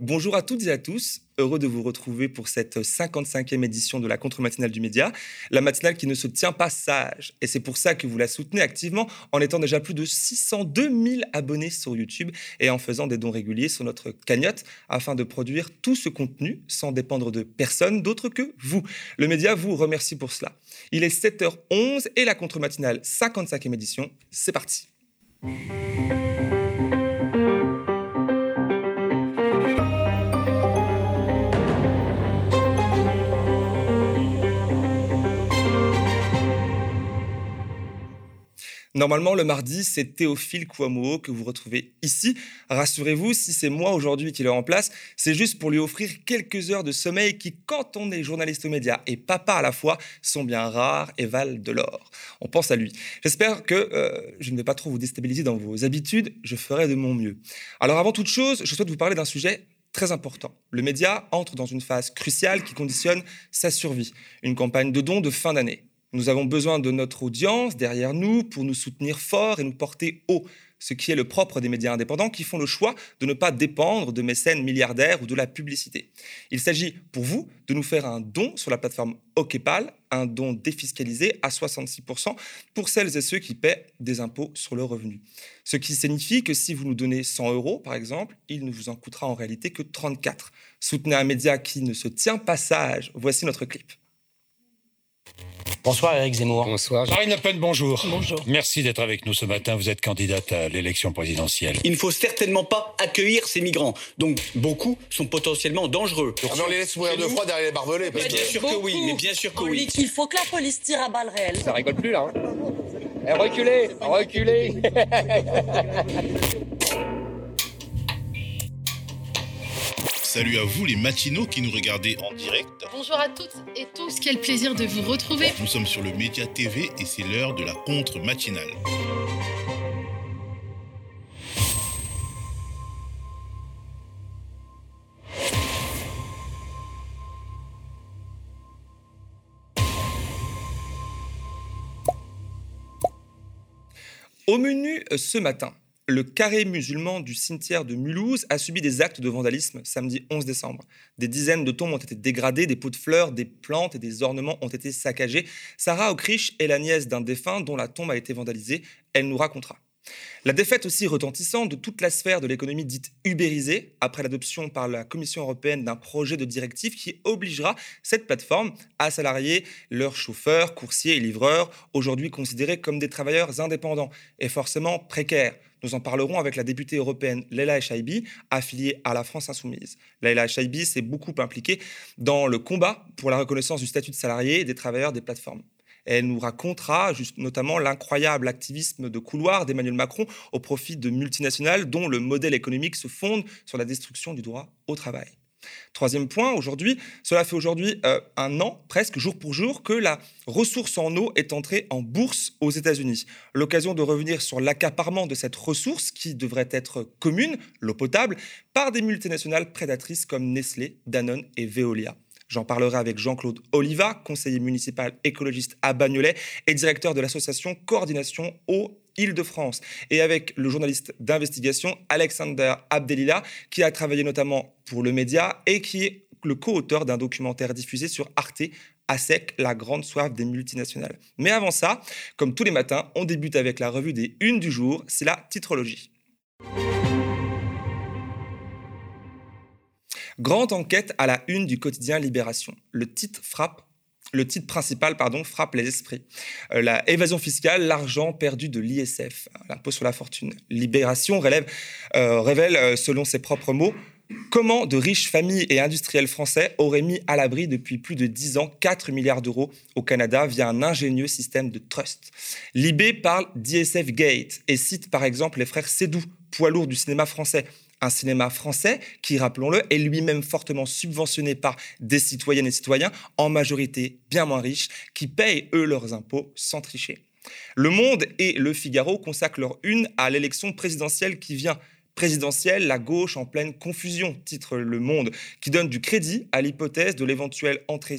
Bonjour à toutes et à tous. Heureux de vous retrouver pour cette 55e édition de la contre-matinale du média, la matinale qui ne se tient pas sage. Et c'est pour ça que vous la soutenez activement en étant déjà plus de 602 000 abonnés sur YouTube et en faisant des dons réguliers sur notre cagnotte afin de produire tout ce contenu sans dépendre de personne d'autre que vous. Le média vous remercie pour cela. Il est 7h11 et la contre-matinale 55e édition, c'est parti. Normalement, le mardi, c'est Théophile Kouamouo que vous retrouvez ici. Rassurez-vous, si c'est moi aujourd'hui qui le remplace, c'est juste pour lui offrir quelques heures de sommeil qui, quand on est journaliste aux médias et papa à la fois, sont bien rares et valent de l'or. On pense à lui. J'espère que euh, je ne vais pas trop vous déstabiliser dans vos habitudes. Je ferai de mon mieux. Alors, avant toute chose, je souhaite vous parler d'un sujet très important. Le média entre dans une phase cruciale qui conditionne sa survie. Une campagne de dons de fin d'année. Nous avons besoin de notre audience derrière nous pour nous soutenir fort et nous porter haut, ce qui est le propre des médias indépendants qui font le choix de ne pas dépendre de mécènes milliardaires ou de la publicité. Il s'agit pour vous de nous faire un don sur la plateforme OKPAL, un don défiscalisé à 66% pour celles et ceux qui paient des impôts sur le revenu. Ce qui signifie que si vous nous donnez 100 euros, par exemple, il ne vous en coûtera en réalité que 34. Soutenez un média qui ne se tient pas sage. Voici notre clip. Bonsoir Eric Zemmour. Bonsoir. Marine Le Pen, bonjour. Bonjour. Merci d'être avec nous ce matin. Vous êtes candidate à l'élection présidentielle. Il ne faut certainement pas accueillir ces migrants. Donc beaucoup sont potentiellement dangereux. Ah, mais on les laisse mourir de froid derrière les barbelés. Parce Mais bien que... sûr que oui, mais bien sûr que oui. Il faut que la police tire à balles réelles. Ça rigole plus là. Hein. Eh, reculez, reculez. Salut à vous les matinaux qui nous regardez en direct. Bonjour à toutes et tous, quel plaisir de vous retrouver. Nous sommes sur le Média TV et c'est l'heure de la contre-matinale. Au menu euh, ce matin, le carré musulman du cimetière de Mulhouse a subi des actes de vandalisme samedi 11 décembre. Des dizaines de tombes ont été dégradées, des pots de fleurs, des plantes et des ornements ont été saccagés. Sarah Aukrich est la nièce d'un défunt dont la tombe a été vandalisée. Elle nous racontera. La défaite aussi retentissante de toute la sphère de l'économie dite ubérisée après l'adoption par la Commission européenne d'un projet de directive qui obligera cette plateforme à salarier leurs chauffeurs, coursiers et livreurs, aujourd'hui considérés comme des travailleurs indépendants et forcément précaires. Nous en parlerons avec la députée européenne Leila Echaibi, affiliée à la France Insoumise. Leila Echaibi s'est beaucoup impliquée dans le combat pour la reconnaissance du statut de salarié des travailleurs des plateformes. Elle nous racontera notamment l'incroyable activisme de couloir d'Emmanuel Macron au profit de multinationales dont le modèle économique se fonde sur la destruction du droit au travail. Troisième point, aujourd'hui, cela fait aujourd'hui euh, un an, presque jour pour jour, que la ressource en eau est entrée en bourse aux États-Unis. L'occasion de revenir sur l'accaparement de cette ressource qui devrait être commune, l'eau potable, par des multinationales prédatrices comme Nestlé, Danone et Veolia. J'en parlerai avec Jean-Claude Oliva, conseiller municipal écologiste à Bagnolet et directeur de l'association Coordination Eau Île-de-France, et avec le journaliste d'investigation Alexander Abdelila, qui a travaillé notamment pour le média et qui est le co-auteur d'un documentaire diffusé sur Arte à sec, la grande soif des multinationales. Mais avant ça, comme tous les matins, on débute avec la revue des unes du jour, c'est la titrologie. Grande enquête à la une du quotidien Libération. Le titre frappe. Le titre principal pardon, frappe les esprits. Euh, la évasion fiscale, l'argent perdu de l'ISF, l'impôt sur la fortune. Libération euh, révèle, euh, selon ses propres mots, comment de riches familles et industriels français auraient mis à l'abri depuis plus de 10 ans 4 milliards d'euros au Canada via un ingénieux système de trust. Libé parle d'ISF Gate et cite par exemple les frères Sédou, poids lourds du cinéma français, un cinéma français qui, rappelons-le, est lui-même fortement subventionné par des citoyennes et citoyens, en majorité bien moins riches, qui payent, eux, leurs impôts sans tricher. Le Monde et Le Figaro consacrent leur une à l'élection présidentielle qui vient. Présidentielle, la gauche en pleine confusion, titre Le Monde, qui donne du crédit à l'hypothèse de l'éventuelle entrée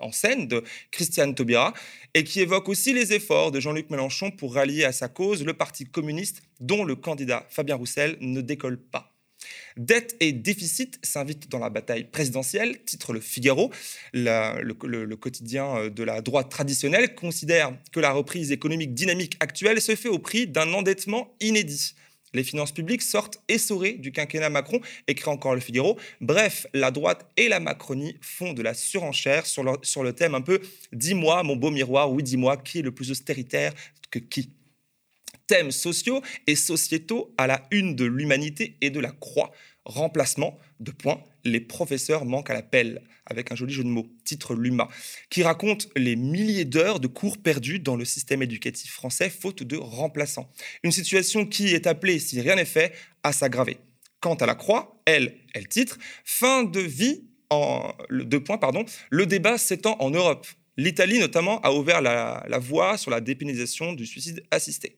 en scène de Christiane Taubira et qui évoque aussi les efforts de Jean-Luc Mélenchon pour rallier à sa cause le Parti communiste dont le candidat Fabien Roussel ne décolle pas. Dette et déficit s'invitent dans la bataille présidentielle, titre le Figaro. Le, quotidien euh, de la droite traditionnelle considère que la reprise économique dynamique actuelle se fait au prix d'un endettement inédit. Les finances publiques sortent essorées du quinquennat Macron, écrit encore le Figaro. Bref, la droite et la Macronie font de la surenchère sur le thème un peu Dis-moi, mon beau miroir, oui, dis-moi, qui est le plus austéritaire que qui? Thèmes sociaux et sociétaux à la une de l'humanité et de la croix. Remplacement, de points, les professeurs manquent à l'appel, avec un joli jeu de mots, titre Luma, qui raconte les milliers d'heures de cours perdus dans le système éducatif français faute de remplaçants. Une situation qui est appelée, si rien n'est fait, à s'aggraver. Quant à la croix, elle, elle titre Fin de vie en deux points, pardon, le débat s'étend en Europe. L'Italie, notamment, a ouvert la, la voie sur la dépénalisation du suicide assisté.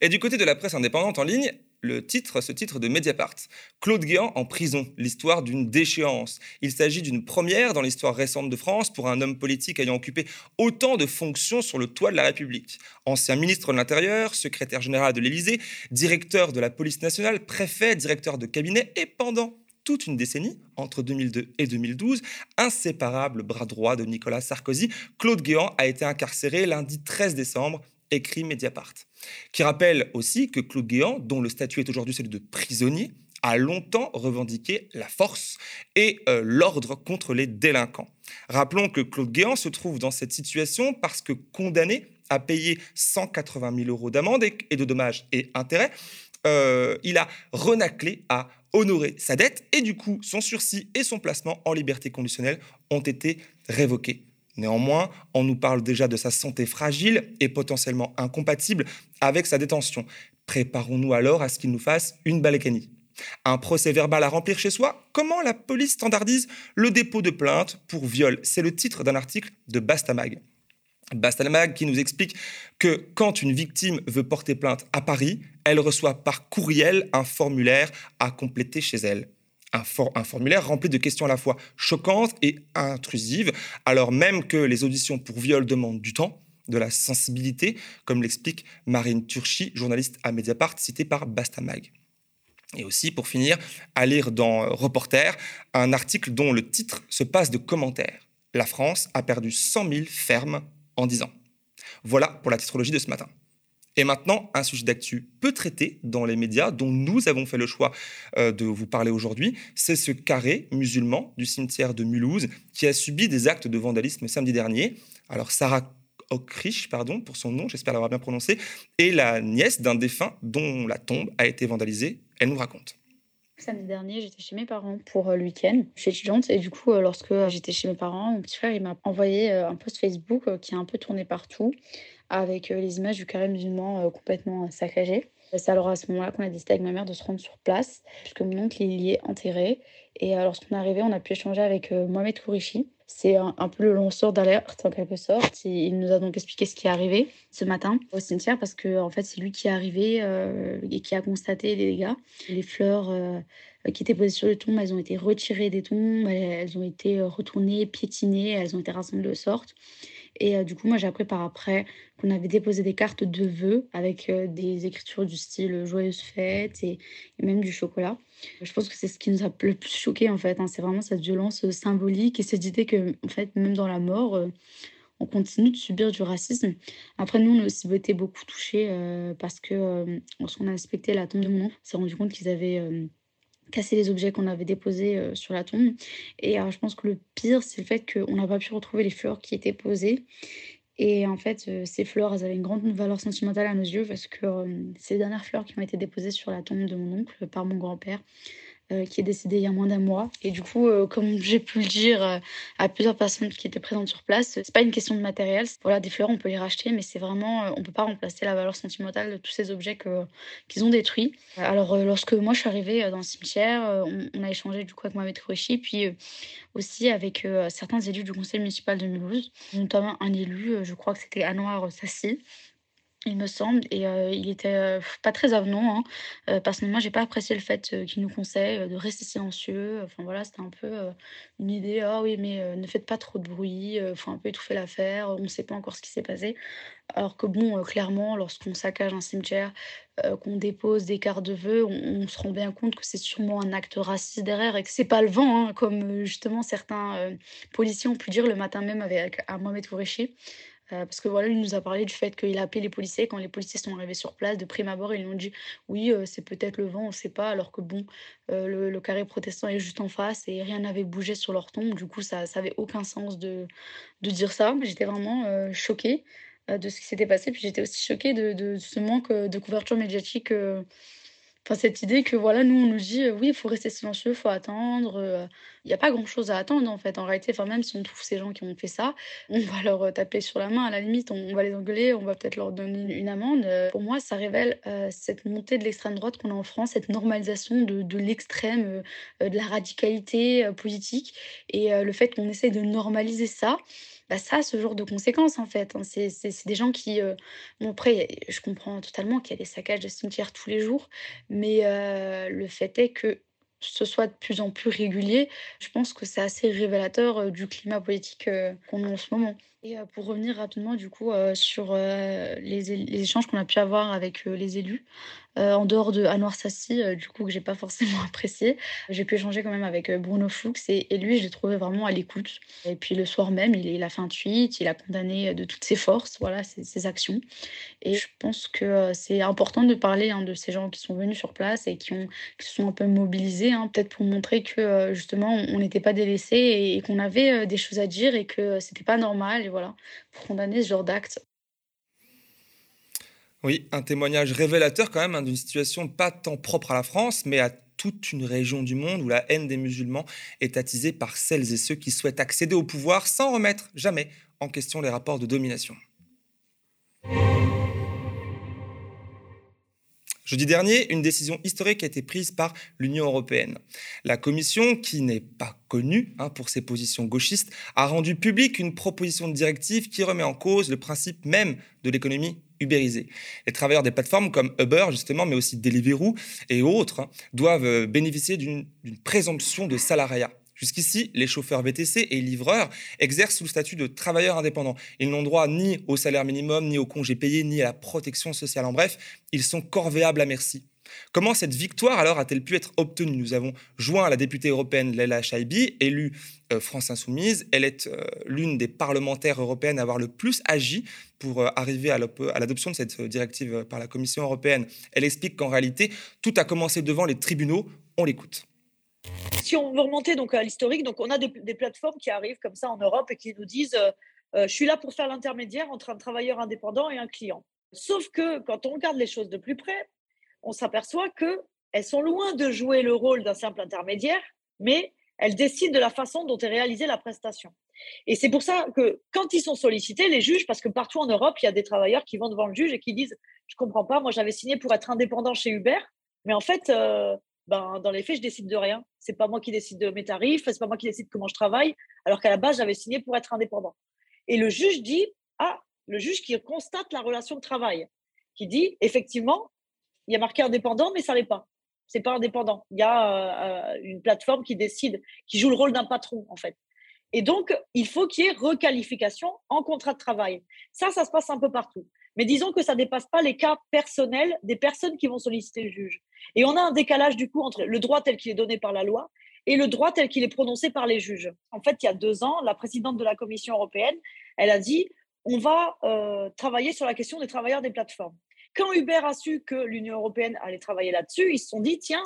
Et du côté de la presse indépendante en ligne, le titre, ce titre de Mediapart, Claude Guéant en prison, l'histoire d'une déchéance. Il s'agit d'une première dans l'histoire récente de France pour un homme politique ayant occupé autant de fonctions sur le toit de la République. Ancien ministre de l'Intérieur, secrétaire général de l'Élysée, directeur de la police nationale, préfet, directeur de cabinet et pendant toute une décennie, entre 2002 et 2012, inséparable bras droit de Nicolas Sarkozy, Claude Guéant a été incarcéré lundi 13 décembre, écrit Mediapart qui rappelle aussi que Claude Guéant, dont le statut est aujourd'hui celui de prisonnier, a longtemps revendiqué la force et euh, l'ordre contre les délinquants. Rappelons que Claude Guéant se trouve dans cette situation parce que condamné à payer 180 000 euros d'amende et, de dommages et intérêts, euh, il a renaclé à honorer sa dette et du coup son sursis et son placement en liberté conditionnelle ont été révoqués. Néanmoins, on nous parle déjà de sa santé fragile et potentiellement incompatible avec sa détention. Préparons-nous alors à ce qu'il nous fasse une balkany. Un procès verbal à remplir chez soi? Comment la police standardise le dépôt de plainte pour viol? C'est le titre d'un article de Bastamag. Bastamag qui nous explique que quand une victime veut porter plainte à Paris, elle reçoit par courriel un formulaire à compléter chez elle un, for un, formulaire rempli de questions à la fois choquantes et intrusives, alors même que les auditions pour viol demandent du temps, de la sensibilité, comme l'explique Marine Turchi, journaliste à Mediapart, citée par Bastamag. Et aussi, pour finir, à lire dans Reporter, un article dont le titre se passe de commentaires. La France a perdu 100 000 fermes en 10 ans. Voilà pour la titrologie de ce matin. Et maintenant, un sujet d'actu peu traité dans les médias, dont nous avons fait le choix euh, de vous parler aujourd'hui, c'est ce carré musulman du cimetière de Mulhouse qui a subi des actes de vandalisme samedi dernier. Alors, Sarah Ockrich, pardon, pour son nom, j'espère l'avoir bien prononcé, est la nièce d'un défunt dont la tombe a été vandalisée. Elle nous raconte. Samedi dernier, j'étais chez mes parents pour le week-end. Je suis étudiante et du coup, lorsque j'étais chez mes parents, mon petit frère m'a envoyé un post Facebook qui a un peu tourné partout avec les images du carré musulman complètement saccagé. C'est alors à ce moment-là qu'on a décidé avec ma mère de se rendre sur place, puisque mon oncle il y est enterré. Et lorsqu'on est arrivé, on a pu échanger avec Mohamed Kourichi. C'est un, peu le lanceur d'alerte en quelque sorte. Il nous a donc expliqué ce qui est arrivé ce matin au cimetière parce que en fait c'est lui qui est arrivé euh, et qui a constaté les dégâts. Les fleurs euh, qui étaient posées sur les tombes, elles ont été retirées des tombes, elles ont été retournées, piétinées, elles ont été rassemblées de sorte. Et du coup, moi, j'ai appris par après qu'on avait déposé des cartes de vœux avec des écritures du style Joyeuse fête et, même du chocolat. Je pense que c'est ce qui nous a le plus choqué, en fait. Hein. C'est vraiment cette violence symbolique et cette idée que, en fait, même dans la mort, on continue de subir du racisme. Après, nous, on a aussi été beaucoup touchés parce que lorsqu'on a inspecté la tombe de mon on s'est rendu compte qu'ils avaient casser les objets qu'on avait déposés euh, sur la tombe. Et euh, je pense que le pire, c'est le fait qu'on n'a pas pu retrouver les fleurs qui étaient posées. Et en fait, euh, ces fleurs, elles avaient une grande valeur sentimentale à nos yeux parce que les dernières fleurs qui ont été déposées sur la tombe de mon oncle par mon grand-père. Euh, qui est décédé il y a moins d'un mois. Et du coup, euh, comme j'ai pu le dire euh, à plusieurs personnes qui étaient présentes sur place, c'est pas une question de matériel. Voilà, des fleurs, on peut les racheter, mais c'est vraiment, on peut pas remplacer la valeur sentimentale de tous ces objets que qu'ils ont détruits. Alors, lorsque moi je suis arrivée dans le cimetière, on, on, a échangé du coup avec Mohamed Kourechi, puis aussi avec certains élus du conseil municipal de Mulhouse, notamment un élu, je crois que c'était Anouar Sassi. Il me semble. Et euh, il était euh, pas très avenant. Hein. Euh, personnellement, j'ai pas apprécié le fait euh, qu'il nous conseille de rester silencieux. Enfin voilà, c'était un peu une idée. Ah oui, mais ne faites pas trop de bruit. Faut un peu étouffer l'affaire. On ne sait pas encore ce qui s'est passé. Alors que bon, clairement, lorsqu'on saccage un cimetière, qu'on dépose des cartes de vœux, on, se rend bien compte que c'est sûrement un acte raciste derrière et que c'est pas le vent, hein, comme justement certains policiers ont pu dire le matin même avec Mohamed Kourechi. Euh, parce que voilà, il nous a parlé du fait qu'il a appelé les policiers. Quand les policiers sont arrivés sur place, de prime abord, ils lui ont dit oui, euh, c'est peut-être le vent, on ne sait pas. Alors que bon, euh, le, carré protestant est juste en face et rien n'avait bougé sur leur tombe. Du coup, ça n'avait aucun sens de, de dire ça. J'étais vraiment choquée de ce qui s'était passé. Puis j'étais aussi choquée de, de ce manque de couverture médiatique. Enfin, cette idée que voilà, nous, on nous dit euh, oui, il faut rester silencieux, il faut attendre. euh, Il n'y a pas grand-chose à attendre en fait. En réalité, enfin, même si on trouve ces gens qui ont fait ça, on va leur euh, taper sur la main. À la limite, on, va les engueuler, on va peut-être leur donner une, amende. Pour moi, ça révèle cette montée de l'extrême droite qu'on a en France, cette normalisation de, de l'extrême, de la radicalité politique et le fait qu'on essaye de normaliser ça. Bah ça a ce genre de conséquences en fait. hein. C'est des gens qui... euh, Bon après, je comprends totalement qu'il y a des saccages de cimetières tous les jours, mais euh, le fait est que ce soit de plus en plus régulier, je pense que c'est assez révélateur euh, du climat politique qu'on a en ce moment. Et pour revenir rapidement du coup sur les, les échanges qu'on a pu avoir avec les élus, euh, en dehors de Anouar Sassi, euh, du coup que j'ai pas forcément apprécié, j'ai pu échanger quand même avec euh, Bruno Fuchs et, lui je l'ai trouvé vraiment à l'écoute. Et puis le soir même, il, a fait un tweet, il a condamné de toutes ses forces, voilà, ses, actions. Et je pense que c'est important de parler hein, de ces gens qui sont venus sur place et qui, ont, qui se sont un peu mobilisés, hein, peut-être pour montrer que justement on n'était pas délaissés et, qu'on avait des choses à dire et que c'était pas normal, et voilà, pour condamner ce genre d'actes. Oui, un témoignage révélateur quand même hein, d'une situation pas tant propre à la France, mais à toute une région du monde où la haine des musulmans est attisée par celles et ceux qui souhaitent accéder au pouvoir sans remettre jamais en question les rapports de domination. Jeudi dernier, une décision historique a été prise par l'Union européenne. La Commission, qui n'est pas connue hein, pour ses positions gauchistes, a rendu publique une proposition de directive qui remet en cause le principe même de l'économie ubérisée. Les travailleurs des plateformes comme Uber, justement, mais aussi Deliveroo et autres, hein, doivent euh, bénéficier d'une présomption de salariat. Jusqu'ici, les chauffeurs VTC et livreurs exercent sous le statut de travailleurs indépendants. Ils n'ont droit ni au salaire minimum, ni au congé payé, ni à la protection sociale. En bref, ils sont corvéables à merci. Comment cette victoire alors a-t-elle pu être obtenue? Nous avons joint la députée européenne Leila Chaibi, élue euh, France Insoumise. Elle est euh, l'une des parlementaires européennes à avoir le plus agi pour euh, arriver à l'adoption de cette directive par la Commission européenne. Elle explique qu'en réalité, tout a commencé devant les tribunaux. On l'écoute. Si on veut remonter donc à l'historique, donc on a des, des plateformes qui arrivent comme ça en Europe et qui nous disent je suis là pour faire l'intermédiaire entre un travailleur indépendant et un client. Sauf que quand on regarde les choses de plus près, on s'aperçoit que elles sont loin de jouer le rôle d'un simple intermédiaire, mais elles décident de la façon dont est réalisée la prestation. Et c'est pour ça que quand ils sont sollicités, les juges, parce que partout en Europe, il y a des travailleurs qui vont devant le juge et qui disent je comprends pas, moi j'avais signé pour être indépendant chez Uber, mais en fait euh, ben, dans les faits, je décide de rien. C'est pas moi qui décide de mes tarifs, c'est pas moi qui décide comment je travaille, alors qu'à la base, j'avais signé pour être indépendant. Et le juge dit, ah, le juge qui constate la relation de travail, qui dit, effectivement, il y a marqué indépendant, mais ça l'est pas. C'est pas indépendant. Il y a une plateforme qui décide, qui joue le rôle d'un patron, en fait. Et donc, il faut qu'il y ait requalification en contrat de travail. Ça, ça se passe un peu partout. Mais disons que ça ne dépasse pas les cas personnels des personnes qui vont solliciter le juge. Et on a un décalage du coup entre le droit tel qu'il est donné par la loi et le droit tel qu'il est prononcé par les juges. En fait, il y a deux ans, la présidente de la Commission européenne, elle a dit on va travailler sur la question des travailleurs des plateformes. Quand Uber a su que l'Union européenne allait travailler là-dessus, ils se sont dit tiens,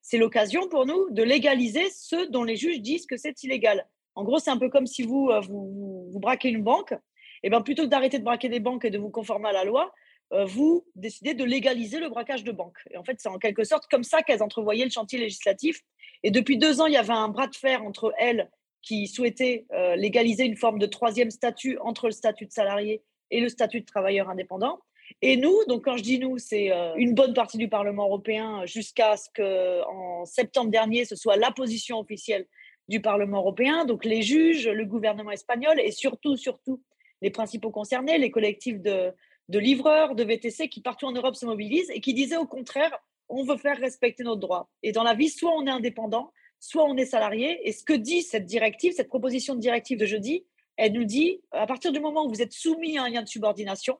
c'est l'occasion pour nous de légaliser ceux dont les juges disent que c'est illégal. En gros, c'est un peu comme si vous, euh, vous, braquez une banque. Et ben, plutôt que d'arrêter de braquer des banques et de vous conformer à la loi, euh, vous décidez de légaliser le braquage de banques. Et en fait, c'est en quelque sorte comme ça qu'elles entrevoyaient le chantier législatif. Et depuis deux ans, il y avait un bras de fer entre elles qui souhaitaient euh, légaliser une forme de troisième statut entre le statut de salarié et le statut de travailleur indépendant. Et nous, donc quand je dis nous, c'est euh, une bonne partie du Parlement européen jusqu'à ce qu'en septembre dernier, ce soit la position officielle du Parlement européen, donc les juges, le gouvernement espagnol et surtout, surtout les principaux concernés, les collectifs de, de livreurs, de VTC qui partout en Europe se mobilisent et qui disaient au contraire, on veut faire respecter notre droit. Et dans la vie, soit on est indépendant, soit on est salarié. Et ce que dit cette directive, cette proposition de directive de jeudi, elle nous dit, à partir du moment où vous êtes soumis à un lien de subordination,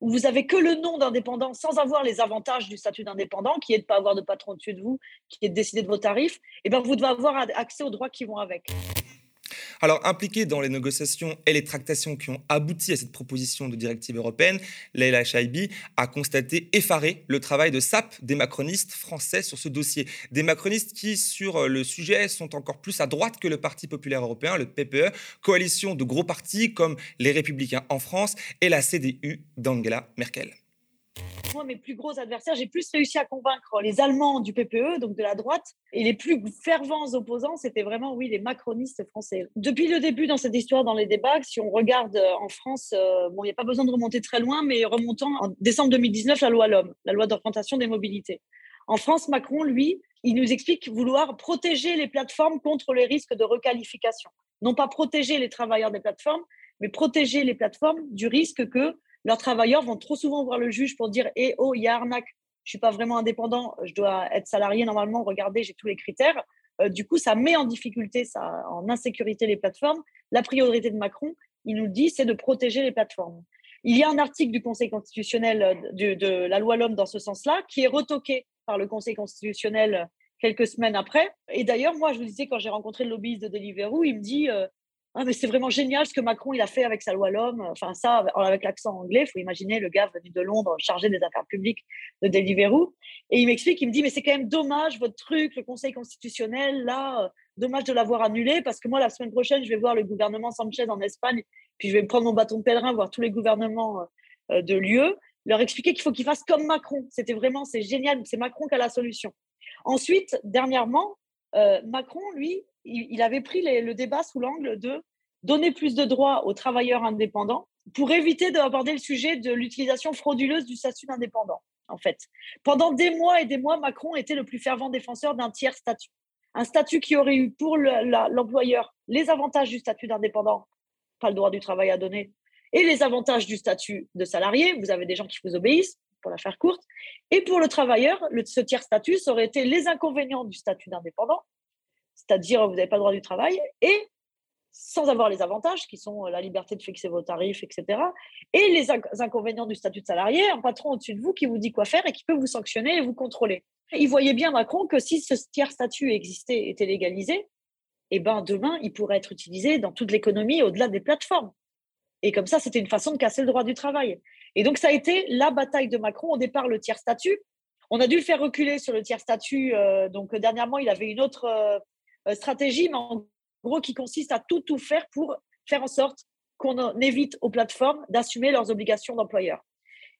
où vous avez que le nom d'indépendant sans avoir les avantages du statut d'indépendant, qui est de ne pas avoir de patron au-dessus de vous, qui est de décider de vos tarifs, et eh bien vous devez avoir accès aux droits qui vont avec. Alors, impliqué dans les négociations et les tractations qui ont abouti à cette proposition de directive européenne, Leila Shaibi a constaté effaré le travail de SAP des macronistes français sur ce dossier. Des macronistes qui, sur le sujet, sont encore plus à droite que le Parti populaire européen, le PPE, coalition de gros partis comme les Républicains en France et la CDU d'Angela Merkel moi, mes plus gros adversaires, j'ai plus réussi à convaincre les Allemands du PPE, donc de la droite, et les plus fervents opposants, c'était vraiment, oui, les macronistes français. Depuis le début dans cette histoire, dans les débats, si on regarde euh, en France, euh, bon, il n'y a pas besoin de remonter très loin, mais remontant en décembre 2019, la loi l'homme, la loi d'orientation des mobilités. En France, Macron, lui, il nous explique vouloir protéger les plateformes contre les risques de requalification. Non pas protéger les travailleurs des plateformes, mais protéger les plateformes du risque que leurs travailleurs vont trop souvent voir le juge pour dire Eh oh, il y a arnaque, je suis pas vraiment indépendant, je dois être salarié normalement, regardez, j'ai tous les critères. Euh, du coup, ça met en difficulté, ça, en insécurité les plateformes. La priorité de Macron, il nous dit, c'est de protéger les plateformes. Il y a un article du Conseil constitutionnel euh, de, de la loi L'Homme dans ce sens-là, qui est retoqué par le Conseil constitutionnel quelques semaines après. Et d'ailleurs, moi, je vous disais, quand j'ai rencontré le lobbyiste de Deliveroo, il me dit euh, ah, mais c'est vraiment génial ce que Macron il a fait avec sa loi l'homme. Enfin, ça, avec l'accent anglais, il faut imaginer le gars venu de Londres, chargé des affaires publiques de Deliveroo. Et il m'explique, il me dit, mais c'est quand même dommage votre truc, le Conseil constitutionnel, là, euh, dommage de l'avoir annulé, parce que moi, la semaine prochaine, je vais voir le gouvernement Sanchez en Espagne, puis je vais prendre mon bâton de pèlerin, voir tous les gouvernements euh, de l'UE, leur expliquer qu'il faut qu'ils fassent comme Macron. C'était vraiment, c'est génial, c'est Macron qui a la solution. Ensuite, dernièrement, euh, Macron, lui, il, avait pris le débat sous l'angle de donner plus de droits aux travailleurs indépendants pour éviter d'aborder le sujet de l'utilisation frauduleuse du statut d'indépendant. En fait, pendant des mois et des mois, Macron était le plus fervent défenseur d'un tiers statut, un statut qui aurait eu pour l'employeur les avantages du statut d'indépendant, pas le droit du travail à donner, et les avantages du statut de salarié. Vous avez des gens qui vous obéissent, pour la faire courte. Et pour le travailleur, le, ce tiers statut, ça aurait été les inconvénients du statut d'indépendant, c'est-à-dire vous n'avez pas le droit du travail, et sans avoir les avantages qui sont la liberté de fixer vos tarifs, etc. Et les inconvénients du statut de salarié, un patron au-dessus de vous qui vous dit quoi faire et qui peut vous sanctionner et vous contrôler. Il voyait bien Macron que si ce tiers statut existait, était légalisé, eh ben demain, il pourrait être utilisé dans toute l'économie au-delà des plateformes. Et comme ça, c'était une façon de casser le droit du travail. Et donc, ça a été la bataille de Macron. Au départ, le tiers statut. On a dû le faire reculer sur le tiers statut. Euh, donc, dernièrement, il avait une autre euh, stratégie, mais en gros, qui consiste à tout, tout faire pour faire en sorte qu'on évite aux plateformes d'assumer leurs obligations d'employeur.